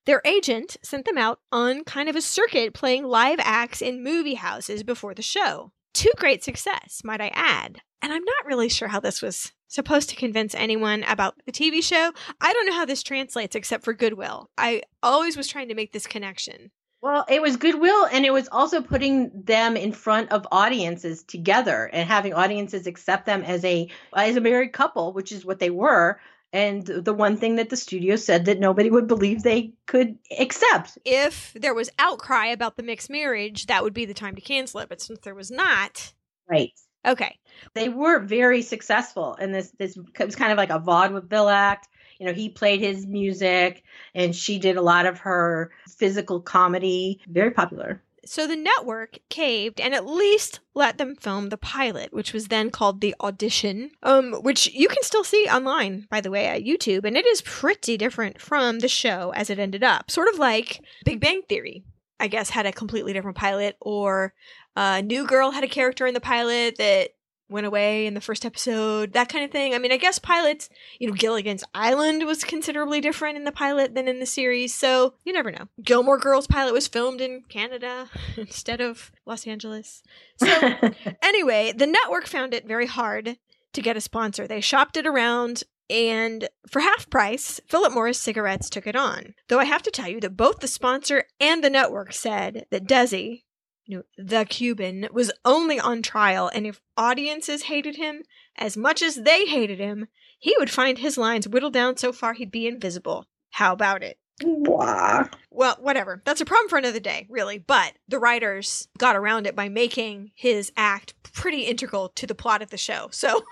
their agent sent them out on kind of a circuit playing live acts in movie houses before the show. To great success, might I add. And I'm not really sure how this was supposed to convince anyone about the TV show. I don't know how this translates except for goodwill. I always was trying to make this connection. Well, it was goodwill and it was also putting them in front of audiences together and having audiences accept them as a as a married couple, which is what they were. And the one thing that the studio said that nobody would believe they could accept. If there was outcry about the mixed marriage, that would be the time to cancel it. But since there was not, Right. Okay. They were very successful, and this this it was kind of like a vaudeville act. You know, he played his music, and she did a lot of her physical comedy. Very popular. So the network caved and at least let them film the pilot, which was then called the audition, um, which you can still see online, by the way, at YouTube, and it is pretty different from the show as it ended up. Sort of like Big Bang Theory, I guess, had a completely different pilot, or uh, New Girl had a character in the pilot that went away in the first episode, that kind of thing. I mean, I guess pilots, you know, Gilligan's Island was considerably different in the pilot than in the series, so you never know. Gilmore Girls pilot was filmed in Canada [LAUGHS] instead of Los Angeles. So, [LAUGHS] anyway, the network found it very hard to get a sponsor. They shopped it around. And for half price, Philip Morris Cigarettes took it on. Though I have to tell you that both the sponsor and the network said that Desi, you know, the Cuban, was only on trial, and if audiences hated him as much as they hated him, he would find his lines whittled down so far he'd be invisible. How about it? Wow. Well, whatever. That's a problem for another day, really. But the writers got around it by making his act pretty integral to the plot of the show. So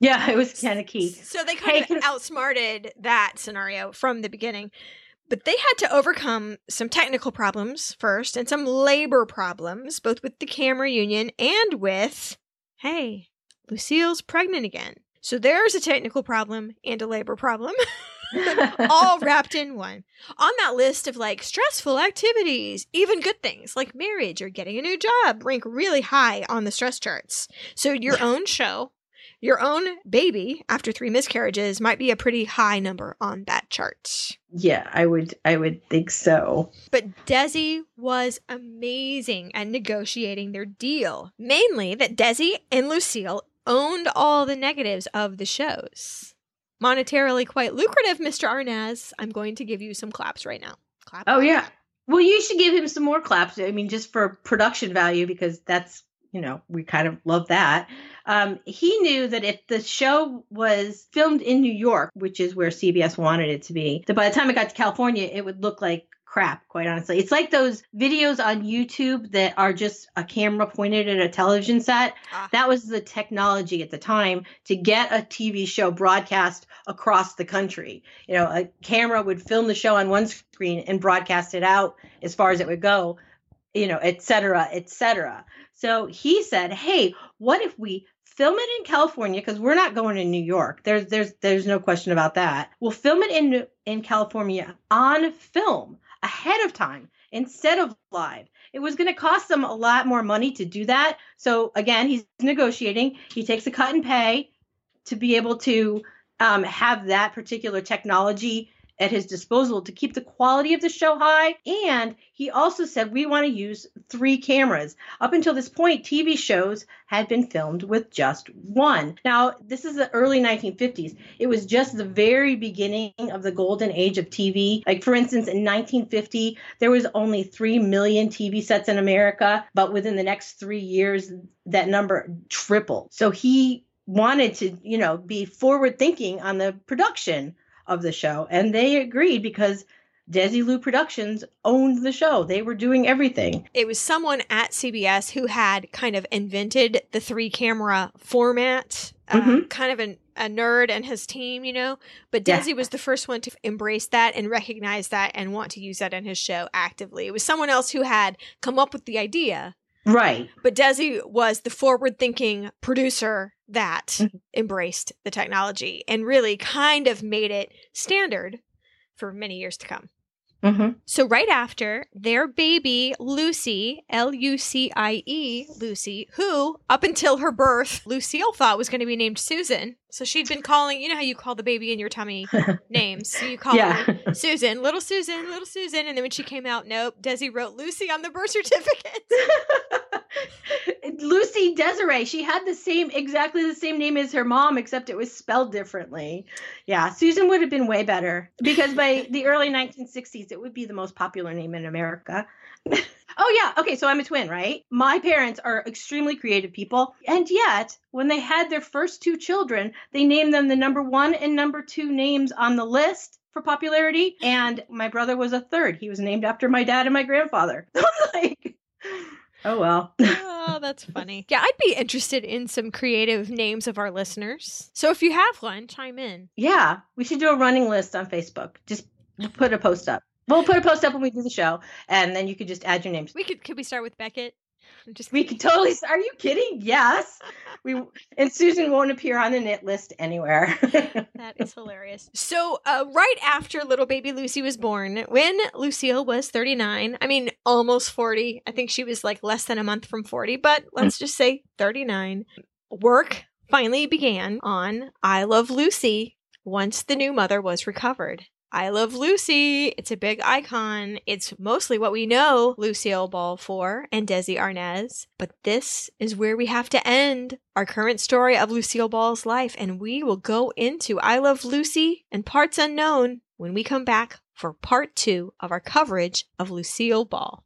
Yeah, it was kind of key. So they kind Hey, of can- outsmarted that scenario from the beginning. But they had to overcome some technical problems first and some labor problems, both with the camera union and with, hey, Lucille's pregnant again. So there's a technical problem and a labor problem, [LAUGHS] all [LAUGHS] wrapped in one. On that list of like stressful activities, even good things like marriage or getting a new job rank really high on the stress charts. So your [LAUGHS] own show your own baby after three miscarriages might be a pretty high number on that chart. yeah, I would I would think so. But Desi was amazing at negotiating their deal. Mainly that Desi and Lucille owned all the negatives of the shows. Monetarily quite lucrative, Mr. Arnaz. I'm going to give you some claps right now. Clap. Oh yeah. Well, you should give him some more claps. I mean, just for production value because that's you know we kind of love that. Um, he knew that if the show was filmed in New York, which is where CBS wanted it to be, that by the time it got to California, it would look like crap. Quite honestly, it's like those videos on YouTube that are just a camera pointed at a television set. Ah. That was the technology at the time to get a TV show broadcast across the country. You know, a camera would film the show on one screen and broadcast it out as far as it would go, you know, et cetera, et cetera. So he said, "Hey, what if we film it in California because we're not going to New York. There's there's there's no question about that. We'll film it in in California on film ahead of time instead of live. It was going to cost them a lot more money to do that. So again, he's negotiating. He takes a cut and pay to be able to um, have that particular technology at his disposal to keep the quality of the show high. And he also said, we want to use three cameras. Up until this point, TV shows had been filmed with just one. Now, this is the early 1950s. It was just the very beginning of the golden age of TV. Like, for instance, in 1950, there was only 3 million TV sets in America, but within the next three years, that number tripled. So he wanted to, you know, be forward thinking on the production of the show. And they agreed because Desilu Productions owned the show. They were doing everything. It was someone at CBS who had kind of invented the three camera format, uh, Mhm. kind of an, a nerd and his team, you know. But Yeah. Desi was the first one to embrace that and recognize that and want to use that in his show actively. It was someone else who had come up with the idea, Right. but Desi was the forward thinking producer that Mhm. embraced the technology and really kind of made it standard for many years to come. hmm So right after their baby Lucy, L U C I E, Lucy, who up until her birth, Lucille thought was going to be named Susan. So she'd been calling, you know how you call the baby in your tummy [LAUGHS] names. So you call Yeah. her Susan, little Susan, little Susan, and then when she came out, nope, Desi wrote Lucy on the birth certificate. [LAUGHS] Lucy Desiree. She had the same, exactly the same name as her mom, except it was spelled differently. Yeah, Susan would have been way better because by [LAUGHS] the early 1960s, it would be the most popular name in America. Oh, yeah. Okay, so I'm a twin, right? My parents are extremely creative people. And yet, when they had their first two children, they named them the number one and number two names on the list for popularity. And my brother was a third. He was named after my dad and my grandfather. [LAUGHS] I'm like, Oh well. oh, that's funny. Yeah, I'd be interested in some creative names of our listeners. So if you have one, chime in. Yeah, we should do a running list on Facebook. Just put a post up. We'll put a post up when we do the show, and then you could just add your names. We could. Could we start with Beckett? I'm [LAUGHS] just we could totally. Are you kidding? Yes. We and Susan won't appear on the knit list anywhere. [LAUGHS] that is hilarious. So, uh, right after little baby Lucy was born, when Lucille was 39, I mean almost 40. I think she was like less than a month from 40, but let's just say 39. Work finally began on I Love Lucy once the new mother was recovered. I Love Lucy. It's a big icon. It's mostly what we know Lucille Ball for and Desi Arnaz. But this is where we have to end our current story of Lucille Ball's life, and we will go into I Love Lucy and Parts Unknown when we come back for part two of our coverage of Lucille Ball.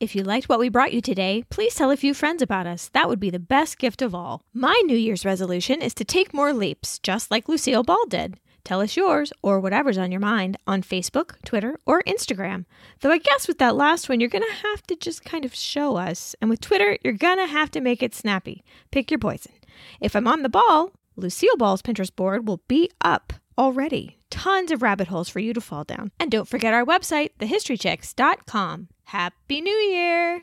If you liked what we brought you today, please tell a few friends about us. That would be the best gift of all. My New Year's resolution is to take more leaps, just like Lucille Ball did. Tell us yours or whatever's on your mind on Facebook, Twitter, or Instagram. Though I guess with that last one, you're going to have to just kind of show us. And with Twitter, you're going to have to make it snappy. Pick your poison. If I'm on the ball, Lucille Ball's Pinterest board will be up already. Tons of rabbit holes for you to fall down. And don't forget our website, thehistorychicks.com. Happy New Year!